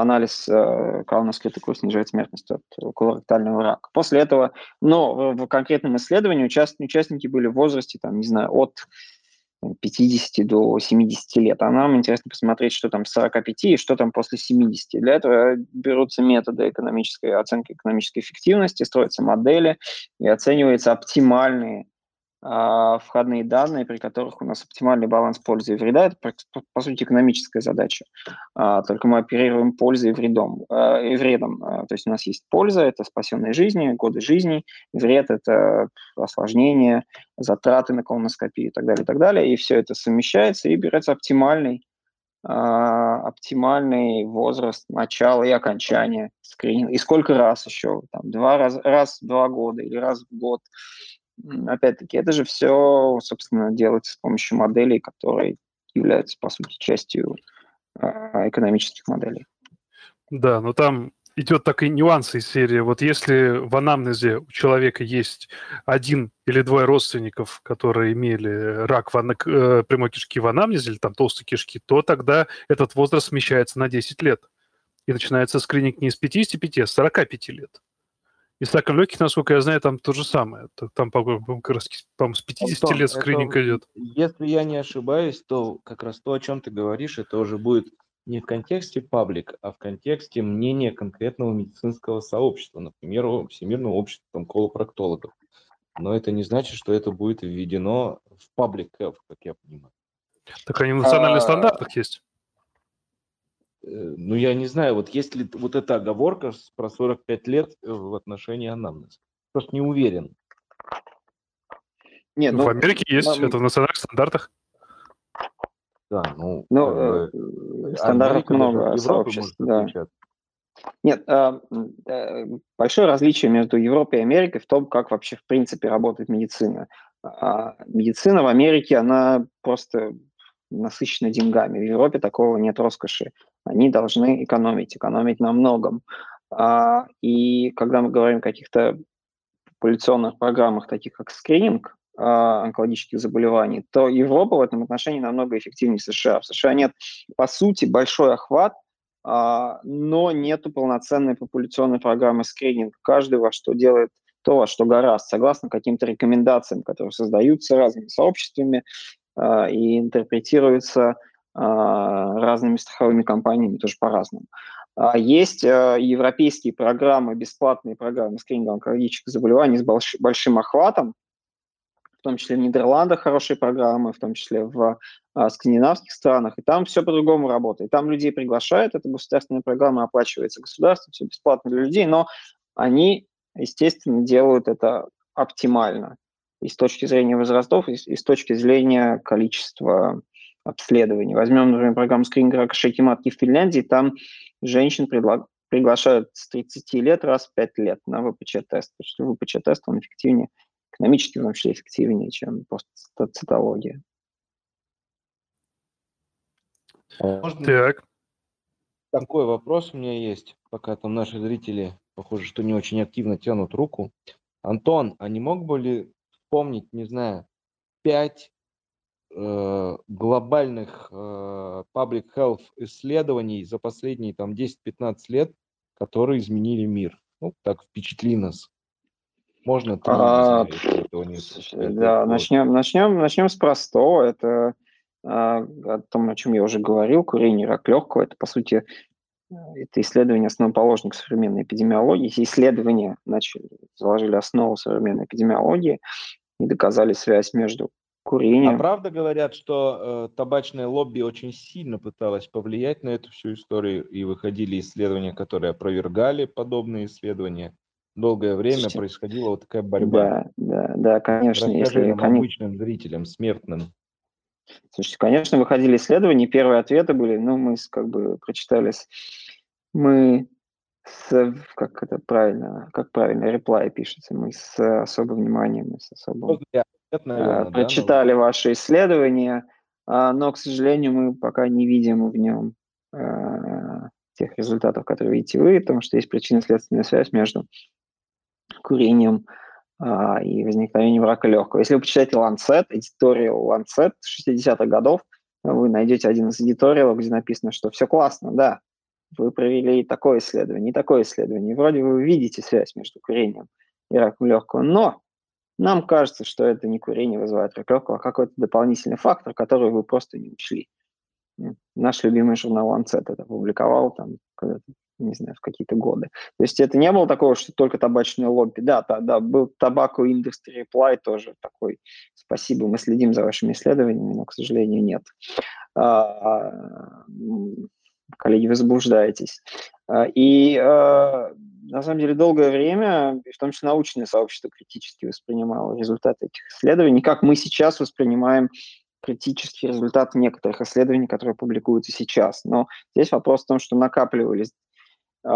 анализ э, колоноскопии снижает смертность от колоректального рака. После этого, но в, в конкретном исследовании участ, участники были в возрасте, там, не знаю, от 50 до 70 лет. А нам интересно посмотреть, что там с 45 и что там после 70. Для этого берутся методы экономической оценки экономической эффективности, строятся модели и оцениваются оптимальные входные данные, при которых у нас оптимальный баланс пользы и вреда. Это, по, сути, экономическая задача. А, только мы оперируем пользой и вредом. А, и вредом. А, то есть у нас есть польза, это спасенные жизни, годы жизни, вред – это осложнения, затраты на колоноскопию и так далее, и так далее. И все это совмещается и берется оптимальный а, оптимальный возраст начала и окончания скрининга. И сколько раз еще? Там, два раз, раз в два года или раз в год. Опять-таки, это же все, собственно, делается с помощью моделей, которые являются, по сути, частью э, экономических моделей. Да, но там идет так и нюансы из серии. Вот если в анамнезе у человека есть один или двое родственников, которые имели рак в ан... э, прямой кишки в анамнезе или там толстой кишки, то тогда этот возраст смещается на 10 лет. И начинается скрининг не с 55, а с 45 лет. И с раком легких, насколько я знаю, там то же самое. Там, по-моему, как раз по с 50 Антон, лет скрининг это, идет. Если я не ошибаюсь, то как раз то, о чем ты говоришь, это уже будет не в контексте паблик, а в контексте мнения конкретного медицинского сообщества, например, Всемирного общества там, колопроктологов. Но это не значит, что это будет введено в паблик health, как я понимаю. Так они в национальных а... стандартах есть. Э, ну, я не знаю, вот есть ли вот эта оговорка про 45 лет э, в отношении анамнеза. Просто не уверен. Нет, ну, в Америке есть, нам... это в национальных стандартах. Да, ну, ну э, стандартов много сообществ, да. Нет, э, э, большое различие между Европой и Америкой в том, как вообще в принципе работает медицина. А медицина в Америке, она просто насыщена деньгами. В Европе такого нет роскоши. Они должны экономить, экономить на многом. А, и когда мы говорим о каких-то популяционных программах, таких как скрининг, а, онкологических заболеваний, то Европа в этом отношении намного эффективнее США. В США нет, по сути, большой охват, а, но нету полноценной популяционной программы скрининга. Каждый во что делает то, во что гораздо, согласно каким-то рекомендациям, которые создаются разными сообществами и интерпретируются разными страховыми компаниями тоже по-разному. Есть европейские программы, бесплатные программы скрининга онкологических заболеваний с большим охватом, в том числе в Нидерландах хорошие программы, в том числе в а, скандинавских странах, и там все по-другому работает. Там людей приглашают, это государственная программа оплачивается государством, все бесплатно для людей, но они, естественно, делают это оптимально и с точки зрения возрастов, и, и с точки зрения количества обследований. Возьмем, например, программу скрининга рака шейки матки в Финляндии, там женщин предлаг... приглашают с 30 лет раз в 5 лет на ВПЧ-тест, потому что ВПЧ-тест, он эффективнее экономически в том числе эффективнее, чем просто цитология. Можно... Так. Такой вопрос у меня есть, пока там наши зрители, похоже, что не очень активно тянут руку. Антон, а не мог бы ли вспомнить, не знаю, пять э, глобальных э, public health исследований за последние там 10-15 лет, которые изменили мир? Ну, так впечатли нас. Можно три, а, Да, начнем, начнем, начнем с простого. Это а, о том, о чем я уже говорил, курение рак легкого. Это, по сути, это исследование основоположник современной эпидемиологии. Исследования начали, заложили основу современной эпидемиологии и доказали связь между курением. А правда говорят, что э, табачное лобби очень сильно пыталось повлиять на эту всю историю, и выходили исследования, которые опровергали подобные исследования? долгое время Слушайте, происходила вот такая борьба. Да, да, да, конечно. Расскажи если, нам, кон... обычным зрителям, смертным. Слушайте, конечно, выходили исследования, первые ответы были, ну, мы как бы прочитали, мы с, как это правильно, как правильно, реплай пишется, мы с особым вниманием, с особым, ответ, наверное, прочитали да, но... ваши исследования, а, но, к сожалению, мы пока не видим в нем а, тех результатов, которые видите вы, потому что есть причинно-следственная связь между курением а, и возникновением рака легкого. Если вы почитаете Lancet, эдиториал Lancet 60-х годов, вы найдете один из эдиториалов, где написано, что все классно, да, вы провели такое исследование, и такое исследование. Вроде вы видите связь между курением и раком легкого, но нам кажется, что это не курение вызывает рак легкого, а какой-то дополнительный фактор, который вы просто не учли. Наш любимый журнал Lancet это публиковал там не знаю, в какие-то годы. То есть это не было такого, что только табачное лобби. Да, да, да, был Tobacco Industry Reply тоже такой. Спасибо, мы следим за вашими исследованиями, но, к сожалению, нет. А, а, коллеги, вы заблуждаетесь. А, и на самом деле долгое время, в том числе научное сообщество критически воспринимало результаты этих исследований, как мы сейчас воспринимаем критические результаты некоторых исследований, которые публикуются сейчас. Но здесь вопрос в том, что накапливались э,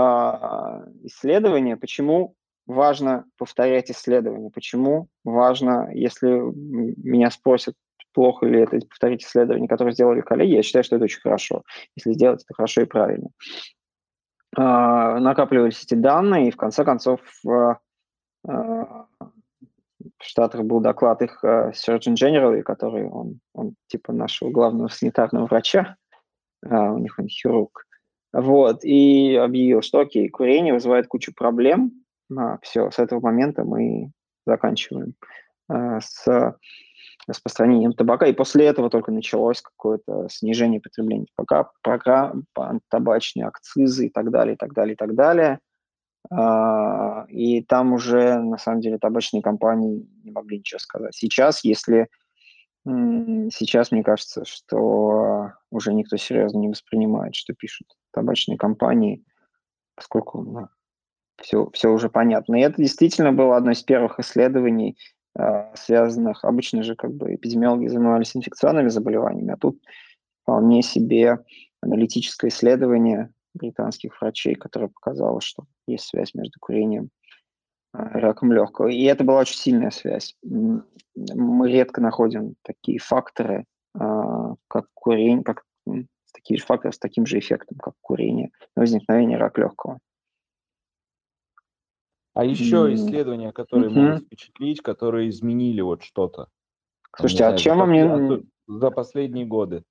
исследования, почему важно повторять исследования, почему важно, если меня спросят, плохо ли это повторить исследования, которые сделали коллеги, я считаю, что это очень хорошо, если сделать это хорошо и правильно. Э, накапливались эти данные, и в конце концов э, в Штатах был доклад их uh, Surgeon General, который он, он типа нашего главного санитарного врача, у них он хирург, вот, и объявил, что окей, курение вызывает кучу проблем, а, все, с этого момента мы заканчиваем с распространением табака, и после этого только началось какое-то снижение потребления табака, программ, табачные акцизы и так далее, и так далее, и так далее. А, и там уже, на самом деле, табачные компании не могли ничего сказать. Сейчас, если... Сейчас, мне кажется, что уже никто серьезно не воспринимает, что пишут табачные компании, поскольку ну, все, все уже понятно. И это действительно было одно из первых исследований, связанных... Обычно же как бы эпидемиологи занимались инфекционными заболеваниями, а тут вполне себе аналитическое исследование британских врачей, которое показало, что есть связь между курением и раком легкого. И это была очень сильная связь. Мы редко находим такие факторы, а, как курение, как такие же факторы с таким же эффектом, как курение, возникновение рака легкого. А еще исследования, которые mm-hmm. могут впечатлить, которые изменили вот что-то. Слушайте, а чем вам не... За последние годы.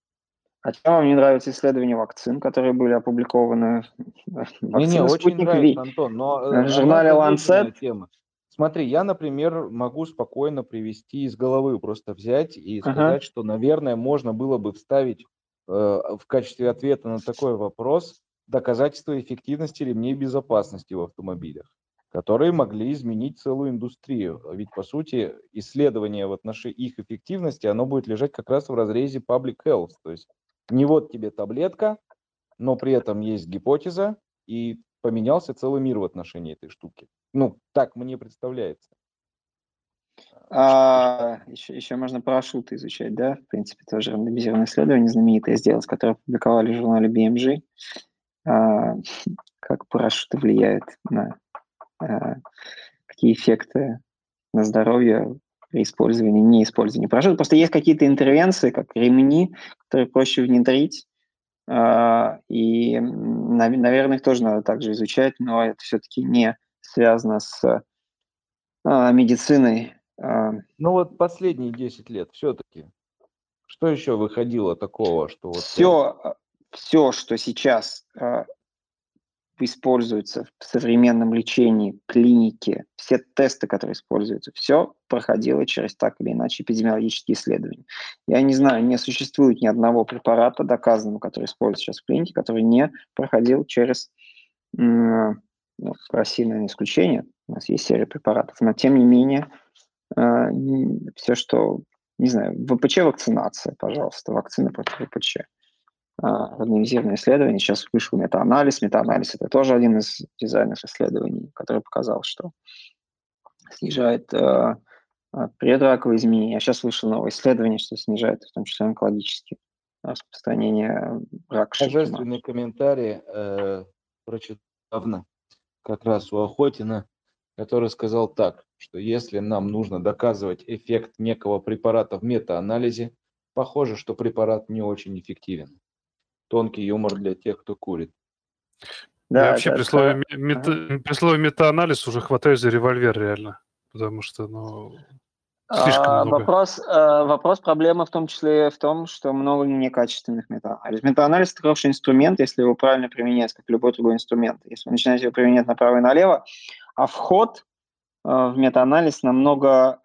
А чем вам не нравятся исследования вакцин, которые были опубликованы <laughs> не, не, очень нравится, Антон, но э, в журнале Lancet? Тема. Смотри, я, например, могу спокойно привести из головы, просто взять и сказать, uh-huh. что, наверное, можно было бы вставить э, в качестве ответа на такой вопрос доказательства эффективности ремней безопасности в автомобилях, которые могли изменить целую индустрию. Ведь, по сути, исследование в отношении их эффективности, оно будет лежать как раз в разрезе public health, то есть не вот тебе таблетка, но при этом есть гипотеза, и поменялся целый мир в отношении этой штуки. Ну, так мне представляется. А, еще, еще можно парашюты изучать, да? В принципе, тоже рандомизированное исследование знаменитое сделать, которое опубликовали в журнале BMG. А, <laughs> как парашюты влияют на какие эффекты на здоровье при использовании, не использовании парашюта. Просто есть какие-то интервенции, как ремни, которые проще внедрить, а, и, наверное, их тоже надо также изучать, но это все-таки не связано с а, медициной. А. Ну вот последние 10 лет все-таки. Что еще выходило такого, что вот... Все, все что сейчас используются в современном лечении, клинике, все тесты, которые используются, все проходило через так или иначе эпидемиологические исследования. Я не знаю, не существует ни одного препарата доказанного, который используется сейчас в клинике, который не проходил через, ну, в России, наверное, исключение, у нас есть серия препаратов, но тем не менее, э, все, что, не знаю, ВПЧ вакцинация, пожалуйста, вакцина против ВПЧ рандомизированное исследование. Сейчас вышел метаанализ. Метаанализ – это тоже один из дизайнеров исследований, который показал, что снижает э, предраковые изменения. А сейчас вышло новое исследование, что снижает в том числе онкологические распространение рака. Божественный комментарий э, прочитал давно, как раз у Охотина, который сказал так, что если нам нужно доказывать эффект некого препарата в метаанализе, похоже, что препарат не очень эффективен тонкий юмор для тех, кто курит. Да, Я вообще при, слове, мета, при слове метаанализ уже хватаюсь за револьвер реально, потому что, ну, слишком а, много. Вопрос, а, вопрос проблемы в том числе в том, что много некачественных метаанализов. Метаанализ – это хороший инструмент, если его правильно применять, как любой другой инструмент. Если вы начинаете его применять направо и налево, а вход а, в метаанализ намного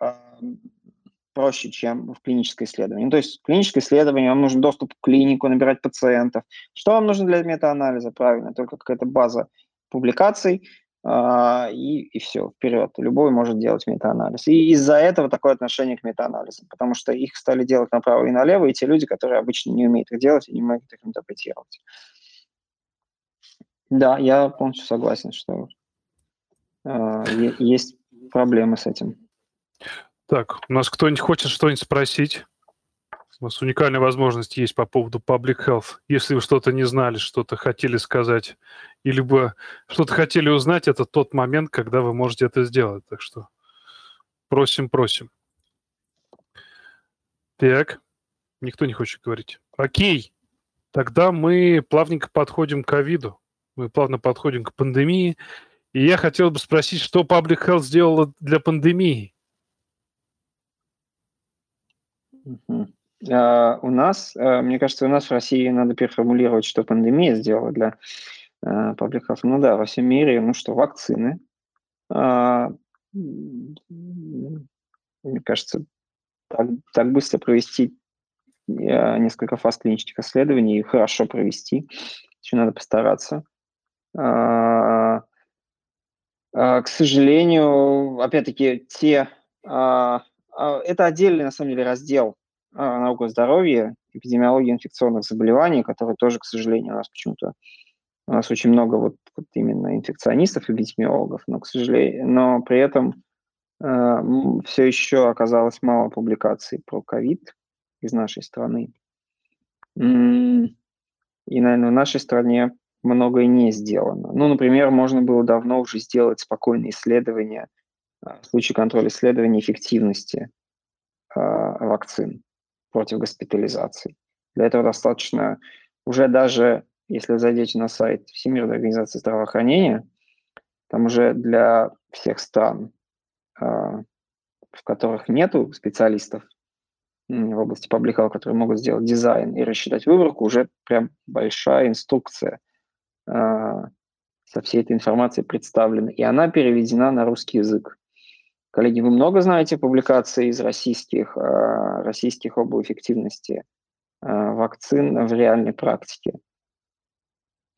проще, чем в клиническое исследование. Ну, то есть клиническое исследование вам нужен доступ к клинику, набирать пациентов. Что вам нужно для метаанализа? Правильно, только какая-то база публикаций, Uh, и, и все, вперед. Любой может делать метаанализ. И из-за этого такое отношение к метаанализам, потому что их стали делать направо и налево, и те люди, которые обычно не умеют их делать и не могут их интерпретировать. Да, я полностью согласен, что uh, есть проблемы с этим. Так, у нас кто-нибудь хочет что-нибудь спросить? У нас уникальная возможность есть по поводу public health. Если вы что-то не знали, что-то хотели сказать, или бы что-то хотели узнать, это тот момент, когда вы можете это сделать. Так что просим, просим. Так, никто не хочет говорить. Окей, тогда мы плавненько подходим к ковиду. Мы плавно подходим к пандемии. И я хотел бы спросить, что Public Health сделала для пандемии? Uh, у нас, uh, мне кажется, у нас в России надо переформулировать, что пандемия сделала для public health. Ну да, во всем мире, ну что, вакцины. Мне кажется, так, так быстро провести несколько фаз клинических исследований и хорошо провести. Еще надо постараться. К сожалению, опять-таки, те а, это отдельный, на самом деле, раздел а, наука здоровья, эпидемиология инфекционных заболеваний, который тоже, к сожалению, у нас почему-то у нас очень много вот, вот именно инфекционистов, эпидемиологов, но, к сожалению, но при этом э, все еще оказалось мало публикаций про ковид из нашей страны. И, наверное, в нашей стране многое не сделано. Ну, например, можно было давно уже сделать спокойные исследования – в случае контроля исследования эффективности э, вакцин против госпитализации. Для этого достаточно уже даже, если зайдете на сайт Всемирной организации здравоохранения, там уже для всех стран, э, в которых нету специалистов в области паблика, которые могут сделать дизайн и рассчитать выборку, уже прям большая инструкция со всей этой информацией представлена, и она переведена на русский язык. Коллеги, вы много знаете публикаций из российских, э, российских об эффективности э, вакцин в реальной практике?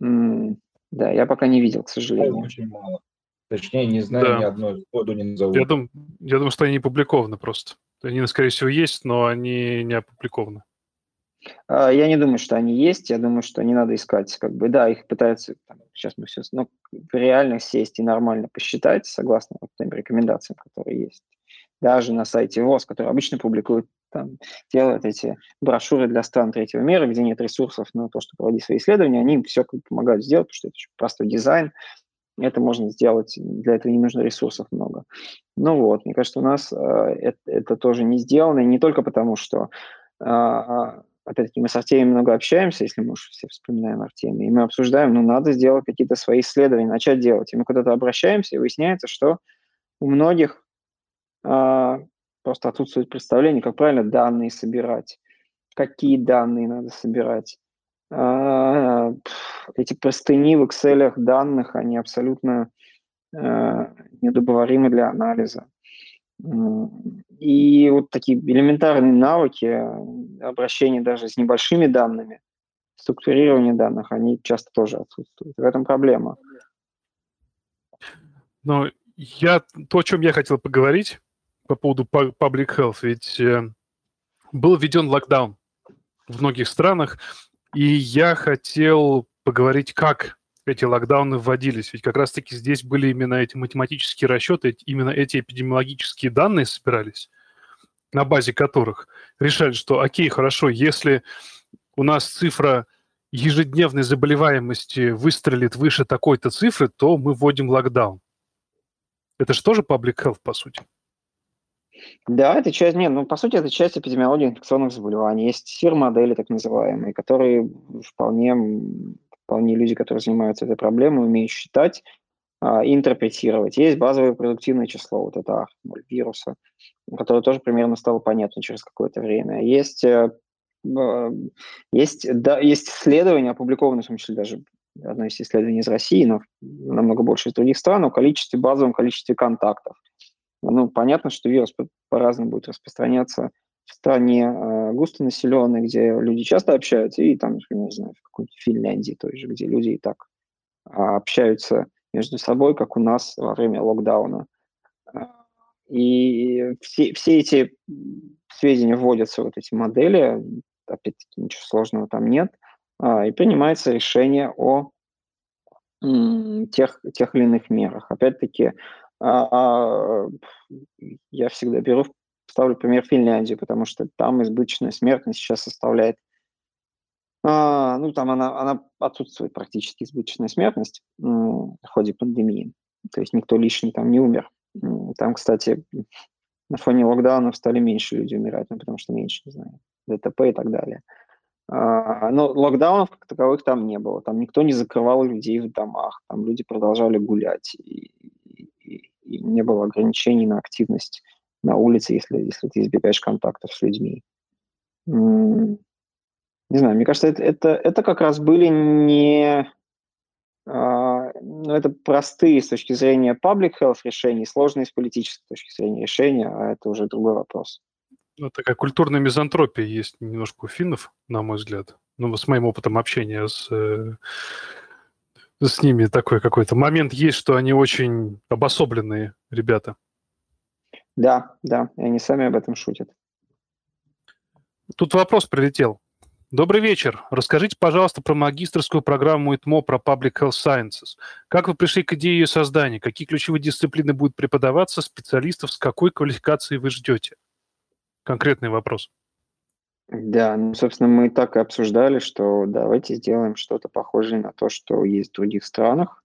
Да, я пока не видел, к сожалению. Очень мало. Точнее, не знаю да. ни одной коду не назову. Я, дум, я думаю, что они не публикованы просто. Они, скорее всего, есть, но они не опубликованы. А, я не думаю, что они есть. Я думаю, что не надо искать. Как бы, да, их пытаются, там, сейчас мы все, но реально сесть и нормально посчитать, согласно вот тем рекомендациям, которые есть. Даже на сайте ВОЗ, который обычно публикует, там, делают эти брошюры для стран третьего мира, где нет ресурсов на то, чтобы проводить свои исследования, они все помогают сделать, потому что это простой дизайн, это можно сделать, для этого не нужно ресурсов много. Ну вот, мне кажется, у нас э, это, это тоже не сделано, и не только потому, что э, опять-таки, мы с Артемием много общаемся, если мы уж все вспоминаем Артемия, и мы обсуждаем, ну, надо сделать какие-то свои исследования, начать делать. И мы куда-то обращаемся, и выясняется, что у многих а, просто отсутствует представление, как правильно данные собирать, какие данные надо собирать. А, эти простыни в Excel данных, они абсолютно а, недобоваримы для анализа. И вот такие элементарные навыки обращения даже с небольшими данными, структурирование данных, они часто тоже отсутствуют. В этом проблема. Ну, я, то, о чем я хотел поговорить по поводу public health, ведь э, был введен локдаун в многих странах, и я хотел поговорить, как эти локдауны вводились. Ведь как раз-таки здесь были именно эти математические расчеты, именно эти эпидемиологические данные собирались, на базе которых решали, что окей, хорошо, если у нас цифра ежедневной заболеваемости выстрелит выше такой-то цифры, то мы вводим локдаун. Это же тоже public health, по сути. Да, это часть, нет, ну, по сути, это часть эпидемиологии инфекционных заболеваний. Есть СИР-модели, так называемые, которые вполне вполне люди, которые занимаются этой проблемой, умеют считать а, интерпретировать. Есть базовое продуктивное число, вот это вируса, которое тоже примерно стало понятно через какое-то время. Есть, э, есть, да, есть исследования, опубликованные, в том числе даже одно из исследований из России, но намного больше из других стран, о количестве, базовом количестве контактов. Ну, понятно, что вирус по-разному будет распространяться в стране э, густонаселенной, где люди часто общаются, и там, не знаю, в какой-то Финляндии той же, где люди и так а, общаются между собой, как у нас во время локдауна. И все, все эти сведения вводятся, вот эти модели, опять-таки ничего сложного там нет, а, и принимается решение о тех, тех или иных мерах. Опять-таки, а, я всегда беру, ставлю пример Финляндии, потому что там избыточная смертность сейчас составляет, а, ну, там она, она отсутствует практически избыточная смертность в ходе пандемии. То есть никто лишний там не умер. Там, кстати, на фоне локдаунов стали меньше люди умирать, ну, потому что меньше, не знаю, ДТП и так далее. А, но локдаунов как таковых там не было. Там никто не закрывал людей в домах. Там люди продолжали гулять. И, и, и не было ограничений на активность на улице, если, если ты избегаешь контактов с людьми. Не знаю, мне кажется, это, это, это как раз были не а, ну, это простые с точки зрения public health решений, сложные с политической точки зрения решения, а это уже другой вопрос. Ну, такая культурная мизантропия есть немножко у финнов, на мой взгляд. Ну, с моим опытом общения с, э, с ними такой какой-то момент есть, что они очень обособленные ребята. Да, да, и они сами об этом шутят. Тут вопрос прилетел. Добрый вечер. Расскажите, пожалуйста, про магистрскую программу ИТМО про Public Health Sciences. Как вы пришли к идее ее создания? Какие ключевые дисциплины будут преподаваться? Специалистов с какой квалификацией вы ждете? Конкретный вопрос. Да, ну, собственно, мы так и обсуждали, что давайте сделаем что-то похожее на то, что есть в других странах.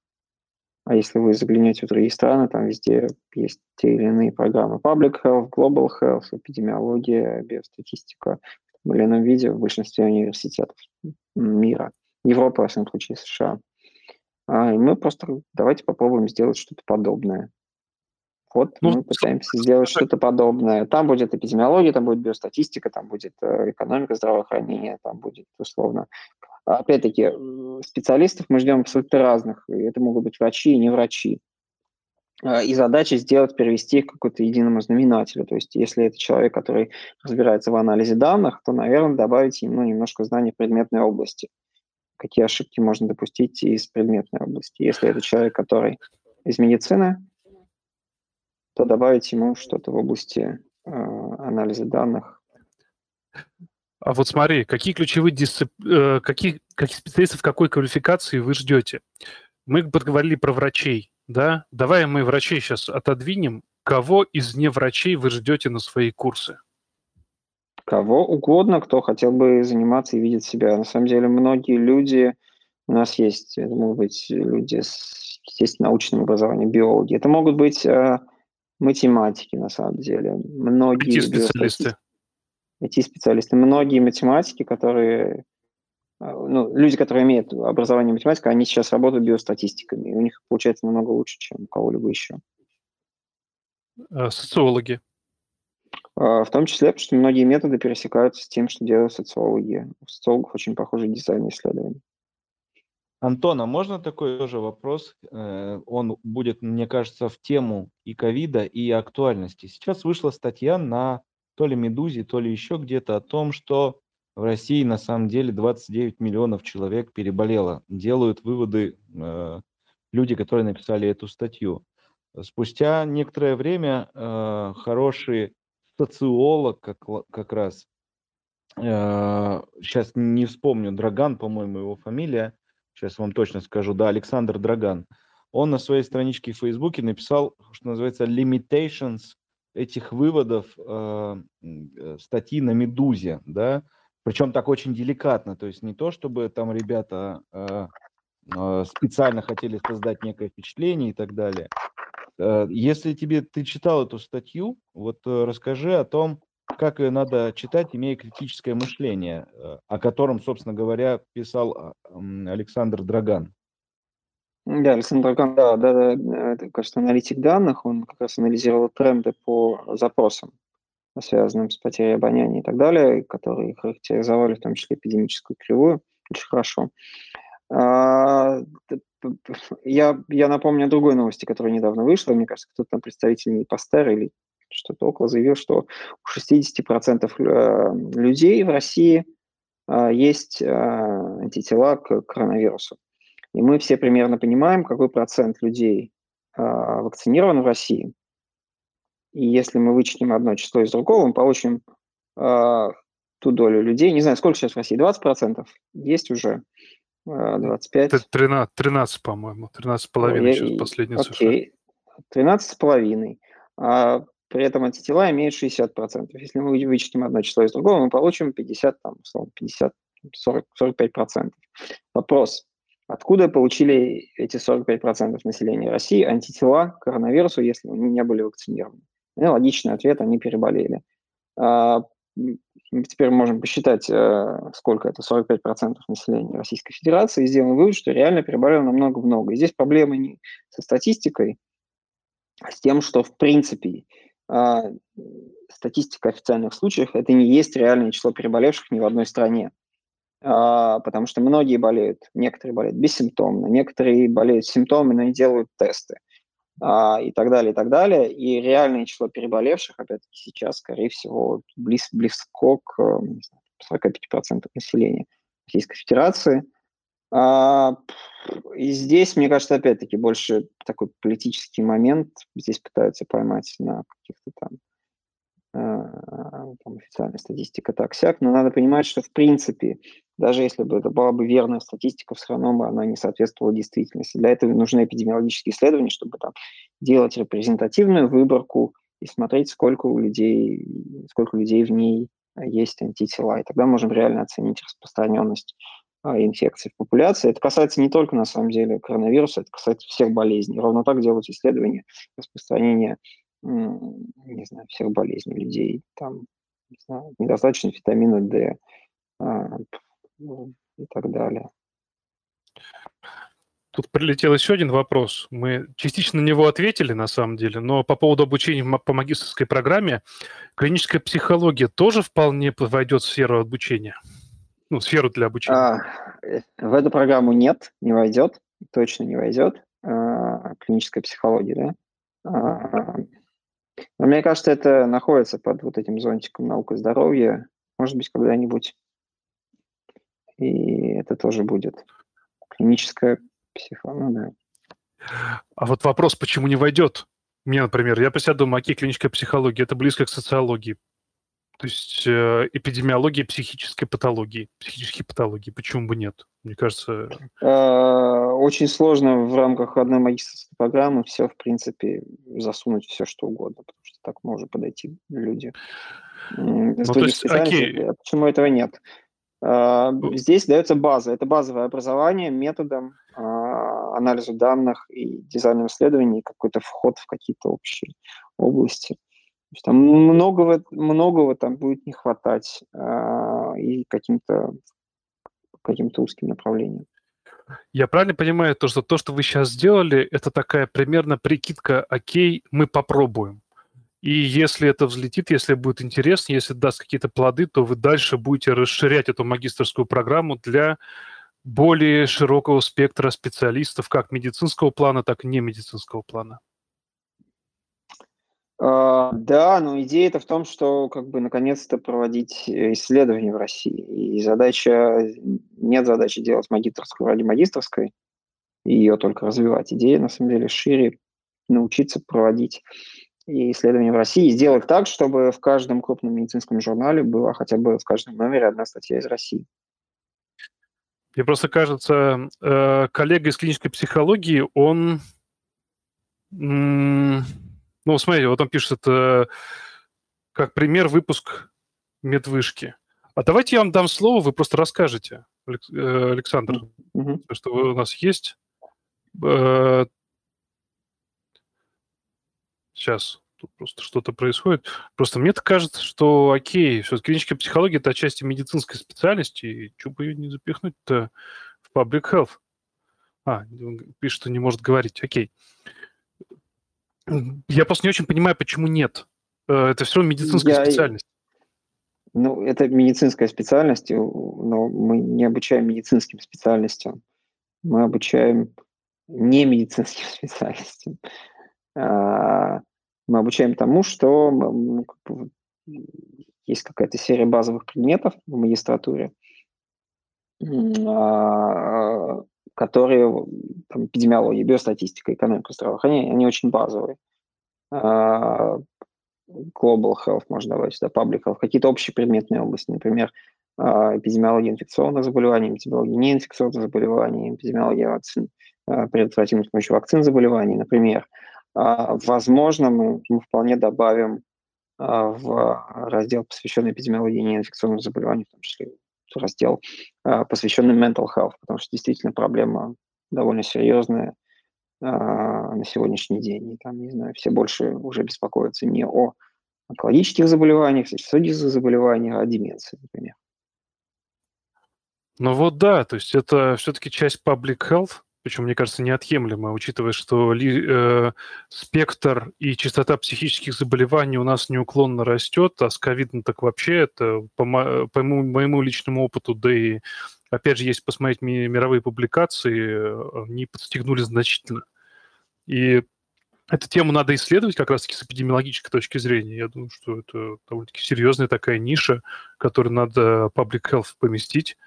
А если вы заглянете в другие страны, там везде есть те или иные программы. Public Health, Global Health, эпидемиология, биостатистика в или ином виде в большинстве университетов мира, Европы, в основном случае США. А, и мы просто давайте попробуем сделать что-то подобное. Вот ну, мы пытаемся сделать что-то подобное. Там будет эпидемиология, там будет биостатистика, там будет э, экономика здравоохранения, там будет условно. Опять-таки, специалистов мы ждем абсолютно разных. И это могут быть врачи и не врачи. А, и задача сделать, перевести их к какому-то единому знаменателю. То есть если это человек, который разбирается в анализе данных, то, наверное, добавить ему немножко знаний предметной области. Какие ошибки можно допустить из предметной области. Если это человек, который из медицины, то добавить ему что-то в области э, анализа данных. А вот смотри, какие ключевые дисцип... э, какие, какие специалистов какой квалификации вы ждете? Мы поговорили про врачей да, давай мы врачей сейчас отодвинем. Кого из неврачей вы ждете на свои курсы? Кого угодно, кто хотел бы заниматься и видеть себя. На самом деле многие люди, у нас есть, это могут быть люди с, естественно, научным образованием, биологи. Это могут быть э, математики, на самом деле. Многие IT-специалисты. IT-специалисты. Многие математики, которые а, ну, люди, которые имеют образование математика, они сейчас работают биостатистиками, и у них получается намного лучше, чем у кого-либо еще. А социологи? А, в том числе, потому что многие методы пересекаются с тем, что делают социологи. У социологов очень похожий дизайн исследований. Антон, а можно такой тоже вопрос? Э, он будет, мне кажется, в тему и ковида, и актуальности. Сейчас вышла статья на то ли «Медузе», то ли еще где-то о том, что в России на самом деле 29 миллионов человек переболело. Делают выводы э, люди, которые написали эту статью. Спустя некоторое время э, хороший социолог как, как раз, э, сейчас не вспомню, Драган, по-моему, его фамилия, сейчас вам точно скажу, да, Александр Драган, он на своей страничке в Фейсбуке написал, что называется, limitations этих выводов э, э статьи на «Медузе», да, причем так очень деликатно, то есть не то, чтобы там ребята э, э, специально хотели создать некое впечатление и так далее. Э, если тебе ты читал эту статью, вот э, расскажи о том, как ее надо читать, имея критическое мышление, э, о котором, собственно говоря, писал э, Александр Драган. Да, Александр Драган, да, да, да, это, кажется, аналитик данных, он как раз анализировал тренды по запросам связанным с потерей обоняния и так далее, которые характеризовали в том числе эпидемическую кривую очень хорошо. А, я, я напомню о другой новости, которая недавно вышла. Мне кажется, кто-то там представитель Постер или что-то около заявил, что у 60% э, людей в России э, есть э, антитела к коронавирусу. И мы все примерно понимаем, какой процент людей вакцинирован в России. И если мы вычтем одно число из другого, мы получим ту долю людей. Не знаю, сколько сейчас в России? 20%? Есть уже 25? 13, 13 по-моему. 13,5 сейчас последняя окей. цифра. 13,5. А при этом антитела имеют 60%. Если мы вычтем одно число из другого, мы получим 50, там, условно, 50, 40, 45%. Вопрос. Откуда получили эти 45% населения России антитела к коронавирусу, если они не были вакцинированы? Ну, логичный ответ – они переболели. А, теперь можем посчитать, э, сколько это, 45% населения Российской Федерации, и сделаем вывод, что реально переболело намного-много. И здесь проблема не со статистикой, а с тем, что, в принципе, а, статистика официальных случаев – это не есть реальное число переболевших ни в одной стране. А, потому что многие болеют, некоторые болеют бессимптомно, некоторые болеют симптомами, но не делают тесты а, и так далее, и так далее. И реальное число переболевших, опять-таки, сейчас, скорее всего, близ, близко к не знаю, 45% населения Российской Федерации. А, и здесь, мне кажется, опять-таки, больше такой политический момент. Здесь пытаются поймать на каких-то там там, официальная статистика так-сяк, но надо понимать, что в принципе, даже если бы это была бы верная статистика, все равно бы она не соответствовала действительности. Для этого нужны эпидемиологические исследования, чтобы там делать репрезентативную выборку и смотреть, сколько у людей, сколько людей в ней есть антитела. И тогда можем реально оценить распространенность а, инфекций в популяции. Это касается не только, на самом деле, коронавируса, это касается всех болезней. Ровно так делают исследования распространения не знаю, всех болезней людей, там, не знаю, недостаточно витамина D а, ну, и так далее. Тут прилетел еще один вопрос. Мы частично на него ответили, на самом деле, но по поводу обучения по магистрской программе, клиническая психология тоже вполне войдет в сферу обучения? Ну, сферу для обучения. А, э, в эту программу нет, не войдет, точно не войдет. А, клиническая психология, да? А, но мне кажется, это находится под вот этим зонтиком наука и здоровья. Может быть, когда-нибудь и это тоже будет. Клиническая психология, да. А вот вопрос, почему не войдет? Мне, например, я про себя думаю, окей, клиническая психология, это близко к социологии. То есть э, эпидемиология психической патологии, психические патологии, почему бы нет? Мне кажется... Э, очень сложно в рамках одной магистрской программы все, в принципе, засунуть все, что угодно, потому что так может подойти люди. Ну, то есть, окей. А почему этого нет? Э, здесь дается база. Это базовое образование методом анализа данных и дизайном исследований, какой-то вход в какие-то общие области там многого, многого там будет не хватать а, и каким-то каким-то узким направлением. Я правильно понимаю, то, что то, что вы сейчас сделали, это такая примерно прикидка, окей, мы попробуем. И если это взлетит, если будет интересно, если даст какие-то плоды, то вы дальше будете расширять эту магистрскую программу для более широкого спектра специалистов, как медицинского плана, так и не медицинского плана. Uh, да, но идея это в том, что как бы наконец-то проводить э, исследования в России. И задача, нет задачи делать магистрскую ради магистрской, ее только развивать. Идея, на самом деле, шире научиться проводить исследования в России и сделать так, чтобы в каждом крупном медицинском журнале была хотя бы в каждом номере одна статья из России. Мне просто кажется, э, коллега из клинической психологии, он ну, смотрите, вот он пишет, это как пример выпуск медвышки. А давайте я вам дам слово, вы просто расскажете, э, Александр, mm-hmm. что у нас есть. Сейчас, тут просто что-то происходит. Просто мне кажется, что окей, все клиническая психология – это отчасти медицинской специальности, и что бы ее не запихнуть-то в public health? А, пишет, что не может говорить. Окей. Я просто не очень понимаю, почему нет. Э, это все медицинская я... специальность. Ну, это медицинская специальность, но мы не обучаем медицинским специальностям. Мы обучаем не медицинским <laughs> специальностям. А, мы обучаем тому, что ну, есть какая-то серия базовых предметов в магистратуре, а, которые, там, эпидемиология, биостатистика, экономика здравоохранения, они очень базовые. А, global health можно давать сюда, public health, какие-то общие предметные области, например, эпидемиология инфекционных заболеваний, эпидемиология неинфекционных заболеваний, эпидемиология вакцин, предотвратимых с помощью вакцин заболеваний, например. Возможно, мы, мы вполне добавим в раздел, посвященный эпидемиологии неинфекционных заболеваний, в том числе раздел, посвященный mental health, потому что действительно проблема довольно серьезная на сегодняшний день. И там, не знаю, все больше уже беспокоятся не о онкологических заболеваниях, сосудистых заболеваниях, а о деменции, например. Ну вот да, то есть это все-таки часть public health, причем, мне кажется, неотъемлемо, учитывая, что ли, э, спектр и частота психических заболеваний у нас неуклонно растет, а с ковидом так вообще это, по, по моему, моему личному опыту, да и, опять же, если посмотреть ми, мировые публикации, они подстегнули значительно. И эту тему надо исследовать как раз-таки с эпидемиологической точки зрения. Я думаю, что это довольно-таки серьезная такая ниша, которую надо public health поместить.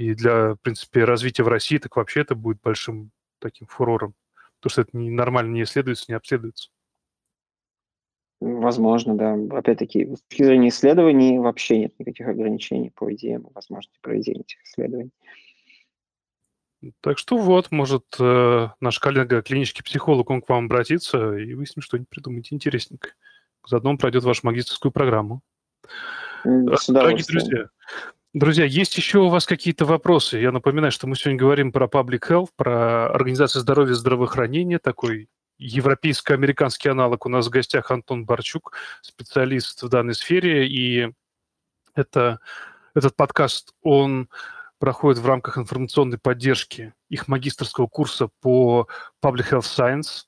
И для, в принципе, развития в России так вообще это будет большим таким фурором. Потому что это не, нормально не исследуется, не обследуется. Возможно, да. Опять-таки, с точки зрения исследований вообще нет никаких ограничений по идеям возможности проведения этих исследований. Так что вот, может, э, наш коллега, клинический психолог, он к вам обратится, и вы с ним что-нибудь придумаете интересненькое. Заодно он пройдет вашу магистрскую программу. Дорогие друзья, Друзья, есть еще у вас какие-то вопросы? Я напоминаю, что мы сегодня говорим про Public Health, про Организацию здоровья и здравоохранения, такой европейско-американский аналог. У нас в гостях Антон Барчук, специалист в данной сфере, и это, этот подкаст, он проходит в рамках информационной поддержки их магистрского курса по Public Health Science,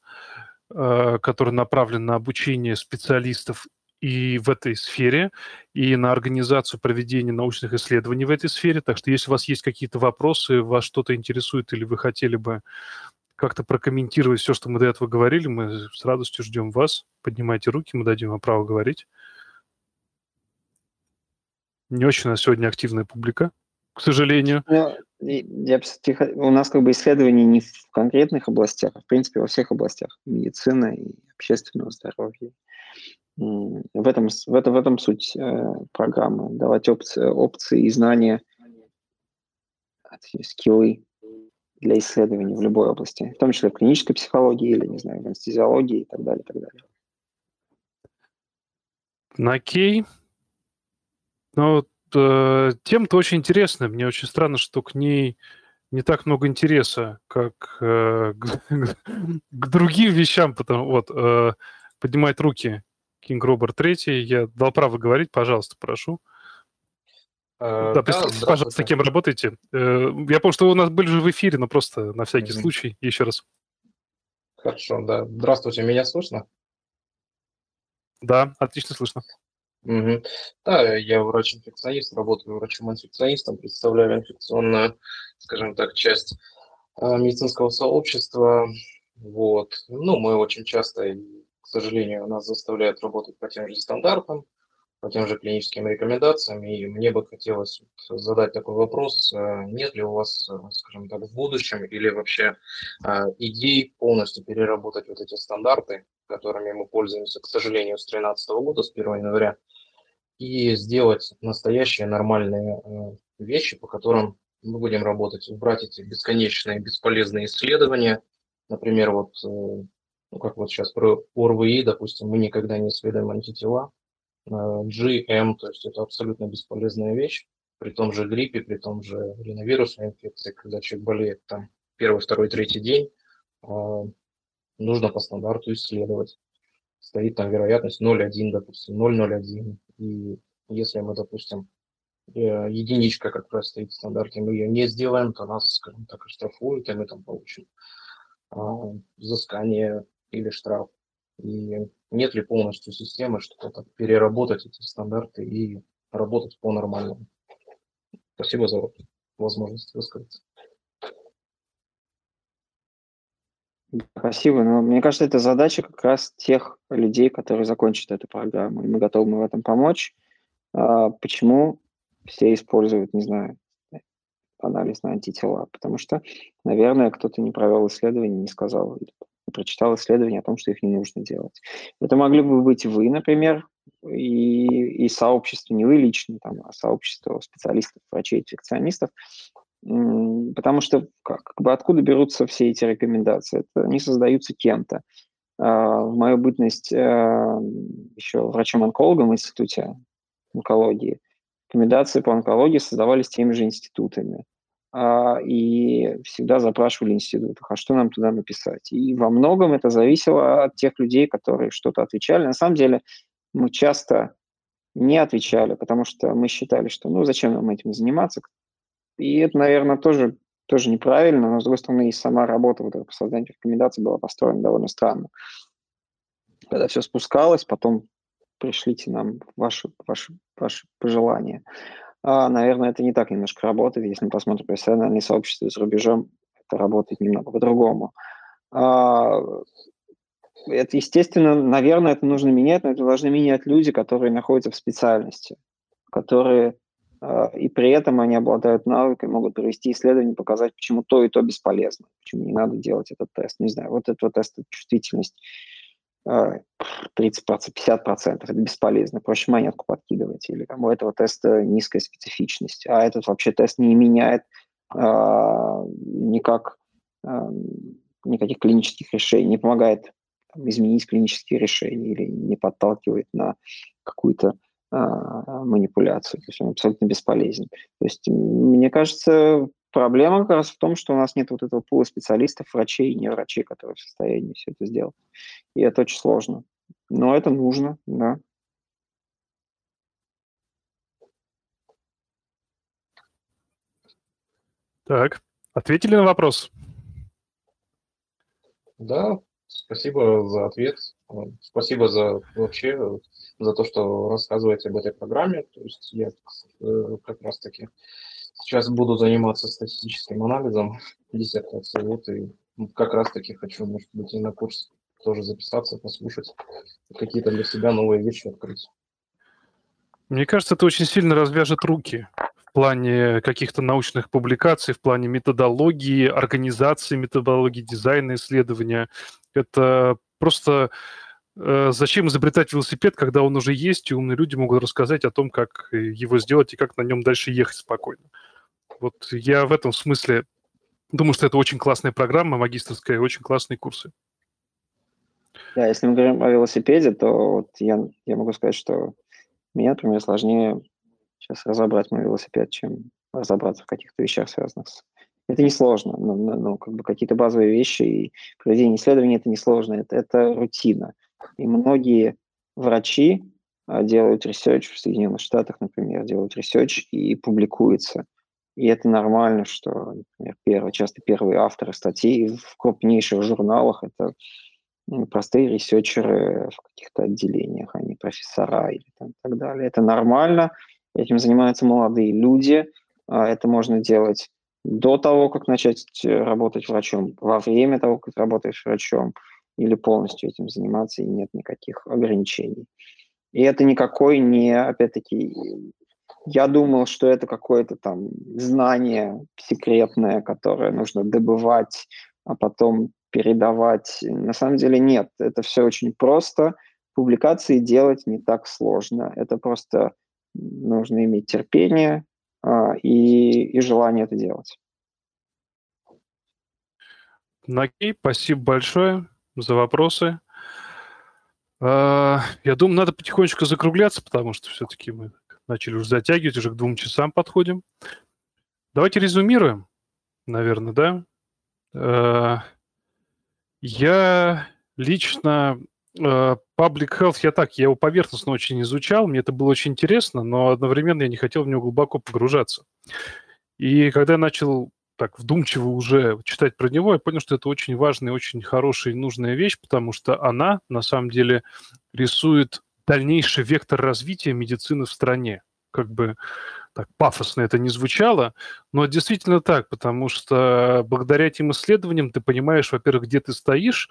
э, который направлен на обучение специалистов и в этой сфере, и на организацию проведения научных исследований в этой сфере. Так что если у вас есть какие-то вопросы, вас что-то интересует, или вы хотели бы как-то прокомментировать все, что мы до этого говорили, мы с радостью ждем вас. Поднимайте руки, мы дадим вам право говорить. Не очень у нас сегодня активная публика, к сожалению. Ну, я, у нас как бы исследования не в конкретных областях, а в принципе во всех областях медицины и общественного здоровья в этом, в этом, в этом суть э, программы. Давать опции, опции и знания, скиллы для исследований в любой области, в том числе в клинической психологии или, не знаю, в анестезиологии и так далее, и так далее. Окей. Ну, вот, э, тема-то очень интересная. Мне очень странно, что к ней не так много интереса, как э, <laughs> к, к другим вещам. Потому, вот, э, поднимать руки Кинг Робер третий. Я дал право говорить, пожалуйста, прошу. Uh, да, представьте, пожалуйста, кем работаете. Э, я помню, что вы у нас были же в эфире, но просто на всякий mm-hmm. случай еще раз. Хорошо, да. Здравствуйте, меня слышно? Да, отлично слышно. Угу. Да, я врач-инфекционист, работаю врачом-инфекционистом, представляю инфекционную, скажем так, часть э, медицинского сообщества. Вот. Ну, мы очень часто сожалению, нас заставляют работать по тем же стандартам, по тем же клиническим рекомендациям. И мне бы хотелось задать такой вопрос, э, нет ли у вас, э, скажем так, в будущем или вообще э, идей полностью переработать вот эти стандарты, которыми мы пользуемся, к сожалению, с 2013 года, с 1 января, и сделать настоящие нормальные вещи, по которым мы будем работать, убрать эти бесконечные бесполезные исследования, например, вот ну, как вот сейчас про ОРВИ, допустим, мы никогда не исследуем антитела, GM, то есть это абсолютно бесполезная вещь, при том же гриппе, при том же риновирусной инфекции, когда человек болеет там первый, второй, третий день, а, нужно по стандарту исследовать. Стоит там вероятность 0,1, допустим, 0,01. И если мы, допустим, э, единичка, как раз стоит в стандарте, мы ее не сделаем, то нас, скажем так, оштрафуют, и мы там получим взыскание или штраф. И нет ли полностью системы, чтобы переработать эти стандарты и работать по-нормальному. Спасибо за возможность высказаться. Спасибо. Но мне кажется, это задача как раз тех людей, которые закончат эту программу. И мы готовы в этом помочь. А почему все используют, не знаю, анализ на антитела? Потому что, наверное, кто-то не провел исследование, не сказал, прочитал исследование о том, что их не нужно делать. Это могли бы быть вы, например, и, и сообщество, не вы лично, там, а сообщество специалистов, врачей, инфекционистов, потому что как, как бы откуда берутся все эти рекомендации? Это они создаются кем-то. А, в мою бытность э, еще врачом-онкологом в институте онкологии, рекомендации по онкологии создавались теми же институтами. А, и всегда запрашивали институтах, а что нам туда написать. И во многом это зависело от тех людей, которые что-то отвечали. На самом деле мы часто не отвечали, потому что мы считали, что ну зачем нам этим заниматься. И это, наверное, тоже, тоже неправильно, но, с другой стороны, и сама работа вот по созданию рекомендаций была построена довольно странно. Когда все спускалось, потом пришлите нам ваши, ваши, ваши пожелания. А, наверное, это не так немножко работает. Если мы посмотрим профессиональные сообщества за рубежом, это работает немного по-другому. А, это, естественно, наверное, это нужно менять, но это должны менять люди, которые находятся в специальности, которые а, и при этом они обладают навыками, могут провести исследование, показать, почему то и то бесполезно, почему не надо делать этот тест. Не знаю, вот этот тест чувствительность 30%, 50% это бесполезно, проще монетку подкидывать, или там, у этого теста низкая специфичность, а этот вообще тест не меняет а, никак, а, никаких клинических решений, не помогает там, изменить клинические решения или не подталкивает на какую-то а, манипуляцию, то есть он абсолютно бесполезен. То есть мне кажется, Проблема как раз в том, что у нас нет вот этого пула специалистов, врачей и не врачей, которые в состоянии все это сделать. И это очень сложно. Но это нужно, да. Так, ответили на вопрос? Да, спасибо за ответ. Спасибо за вообще за то, что рассказываете об этой программе. То есть я э, как раз таки Сейчас буду заниматься статистическим анализом <laughs> диссертации. Вот и как раз-таки хочу, может быть, и на курс тоже записаться, послушать, какие-то для себя новые вещи открыть. Мне кажется, это очень сильно развяжет руки в плане каких-то научных публикаций, в плане методологии, организации методологии, дизайна исследования. Это просто э, зачем изобретать велосипед, когда он уже есть, и умные люди могут рассказать о том, как его сделать и как на нем дальше ехать спокойно. Вот я в этом смысле думаю, что это очень классная программа магистрская, очень классные курсы. Да, если мы говорим о велосипеде, то вот я, я могу сказать, что мне, например, сложнее сейчас разобрать мой велосипед, чем разобраться в каких-то вещах, связанных с... Это несложно, но, но, но как бы какие-то базовые вещи и проведение исследований это несложно, это, это рутина. И многие врачи а, делают research в Соединенных Штатах, например, делают research и публикуются. И это нормально, что, например, первые, часто первые авторы статей в крупнейших журналах – это ну, простые ресерчеры в каких-то отделениях, а не профессора или там, так далее. Это нормально, этим занимаются молодые люди, а это можно делать до того, как начать э, работать врачом, во время того, как работаешь врачом, или полностью этим заниматься, и нет никаких ограничений. И это никакой не, опять-таки, я думал, что это какое-то там знание секретное, которое нужно добывать, а потом передавать. На самом деле нет, это все очень просто. Публикации делать не так сложно. Это просто нужно иметь терпение а, и, и желание это делать. Окей, спасибо большое за вопросы. А, я думаю, надо потихонечку закругляться, потому что все-таки мы начали уже затягивать, уже к двум часам подходим. Давайте резюмируем, наверное, да? Э, я лично э, Public Health, я так, я его поверхностно очень изучал, мне это было очень интересно, но одновременно я не хотел в него глубоко погружаться. И когда я начал так вдумчиво уже читать про него, я понял, что это очень важная, очень хорошая и нужная вещь, потому что она на самом деле рисует дальнейший вектор развития медицины в стране. Как бы так пафосно это не звучало, но действительно так, потому что благодаря этим исследованиям ты понимаешь, во-первых, где ты стоишь,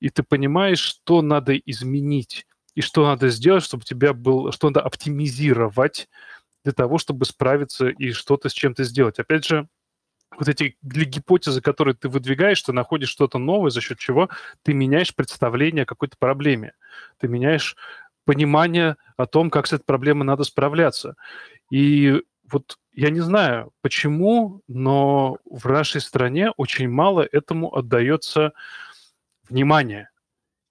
и ты понимаешь, что надо изменить и что надо сделать, чтобы тебя был, что надо оптимизировать для того, чтобы справиться и что-то с чем-то сделать. Опять же, вот эти гипотезы, которые ты выдвигаешь, ты находишь что-то новое, за счет чего ты меняешь представление о какой-то проблеме. Ты меняешь понимание о том, как с этой проблемой надо справляться. И вот я не знаю, почему, но в нашей стране очень мало этому отдается внимания.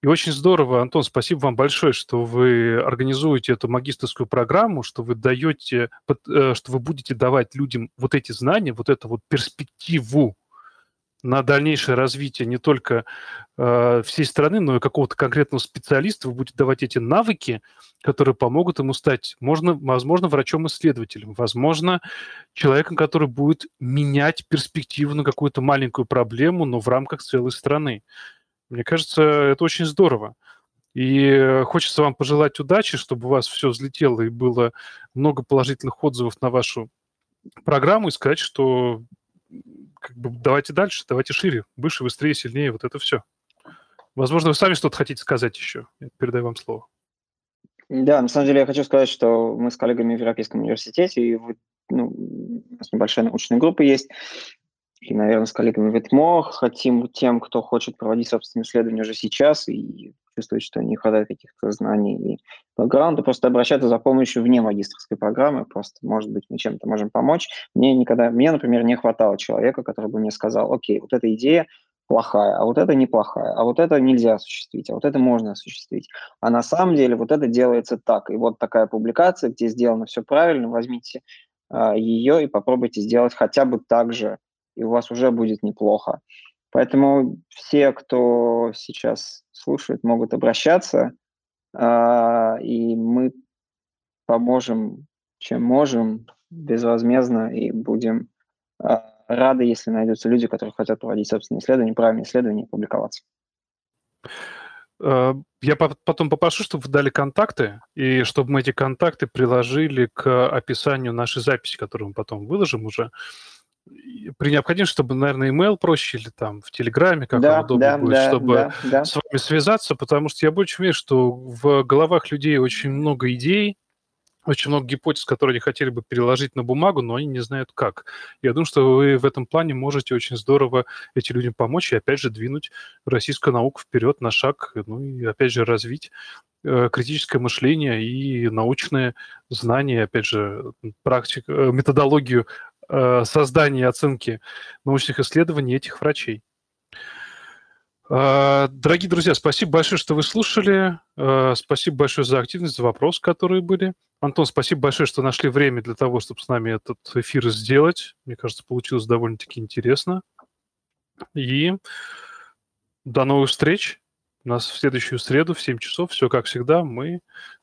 И очень здорово, Антон, спасибо вам большое, что вы организуете эту магистрскую программу, что вы даете, э, что вы будете давать людям вот эти знания, вот эту вот перспективу на дальнейшее развитие не только э, всей страны, но и какого-то конкретного специалиста, вы будете давать эти навыки, которые помогут ему стать, можно, возможно, врачом-исследователем, возможно, человеком, который будет менять перспективу на какую-то маленькую проблему, но в рамках целой страны. Мне кажется, это очень здорово. И хочется вам пожелать удачи, чтобы у вас все взлетело и было много положительных отзывов на вашу программу и сказать, что как бы давайте дальше, давайте шире, выше, быстрее, сильнее, вот это все. Возможно, вы сами что-то хотите сказать еще. Я передаю вам слово. Да, на самом деле я хочу сказать, что мы с коллегами в Европейском университете, и ну, у нас небольшая научная группа есть, и, наверное, с коллегами в ИТМО хотим тем, кто хочет проводить собственные исследования уже сейчас и чувствует, что не хватает каких-то знаний и бэкграунда, просто обращаться за помощью вне магистрской программы, просто, может быть, мы чем-то можем помочь. Мне никогда, мне, например, не хватало человека, который бы мне сказал, окей, вот эта идея плохая, а вот это неплохая, а вот это нельзя осуществить, а вот это можно осуществить. А на самом деле вот это делается так. И вот такая публикация, где сделано все правильно, возьмите а, ее и попробуйте сделать хотя бы так же, и у вас уже будет неплохо. Поэтому все, кто сейчас слушает, могут обращаться, а, и мы поможем, чем можем, безвозмездно, и будем а, рады, если найдутся люди, которые хотят проводить собственные исследования, правильные исследования и публиковаться. А, я потом попрошу, чтобы вы дали контакты, и чтобы мы эти контакты приложили к описанию нашей записи, которую мы потом выложим уже при необходимости, чтобы, наверное, email проще или там в Телеграме, как да, вам удобно да, будет, да, чтобы да, да. с вами связаться, потому что я больше уверен, что в головах людей очень много идей, очень много гипотез, которые они хотели бы переложить на бумагу, но они не знают как. Я думаю, что вы в этом плане можете очень здорово этим людям помочь и, опять же, двинуть российскую науку вперед на шаг, ну и, опять же, развить э, критическое мышление и научные знания, опять же, практик, э, методологию создания и оценки научных исследований этих врачей. Э, дорогие друзья, спасибо большое, что вы слушали. Э, спасибо большое за активность, за вопросы, которые были. Антон, спасибо большое, что нашли время для того, чтобы с нами этот эфир сделать. Мне кажется, получилось довольно-таки интересно. И до новых встреч. У нас в следующую среду в 7 часов, все как всегда, мы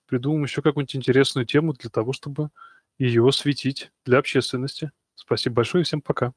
придумаем еще какую-нибудь интересную тему для того, чтобы ее осветить для общественности. Спасибо большое и всем пока.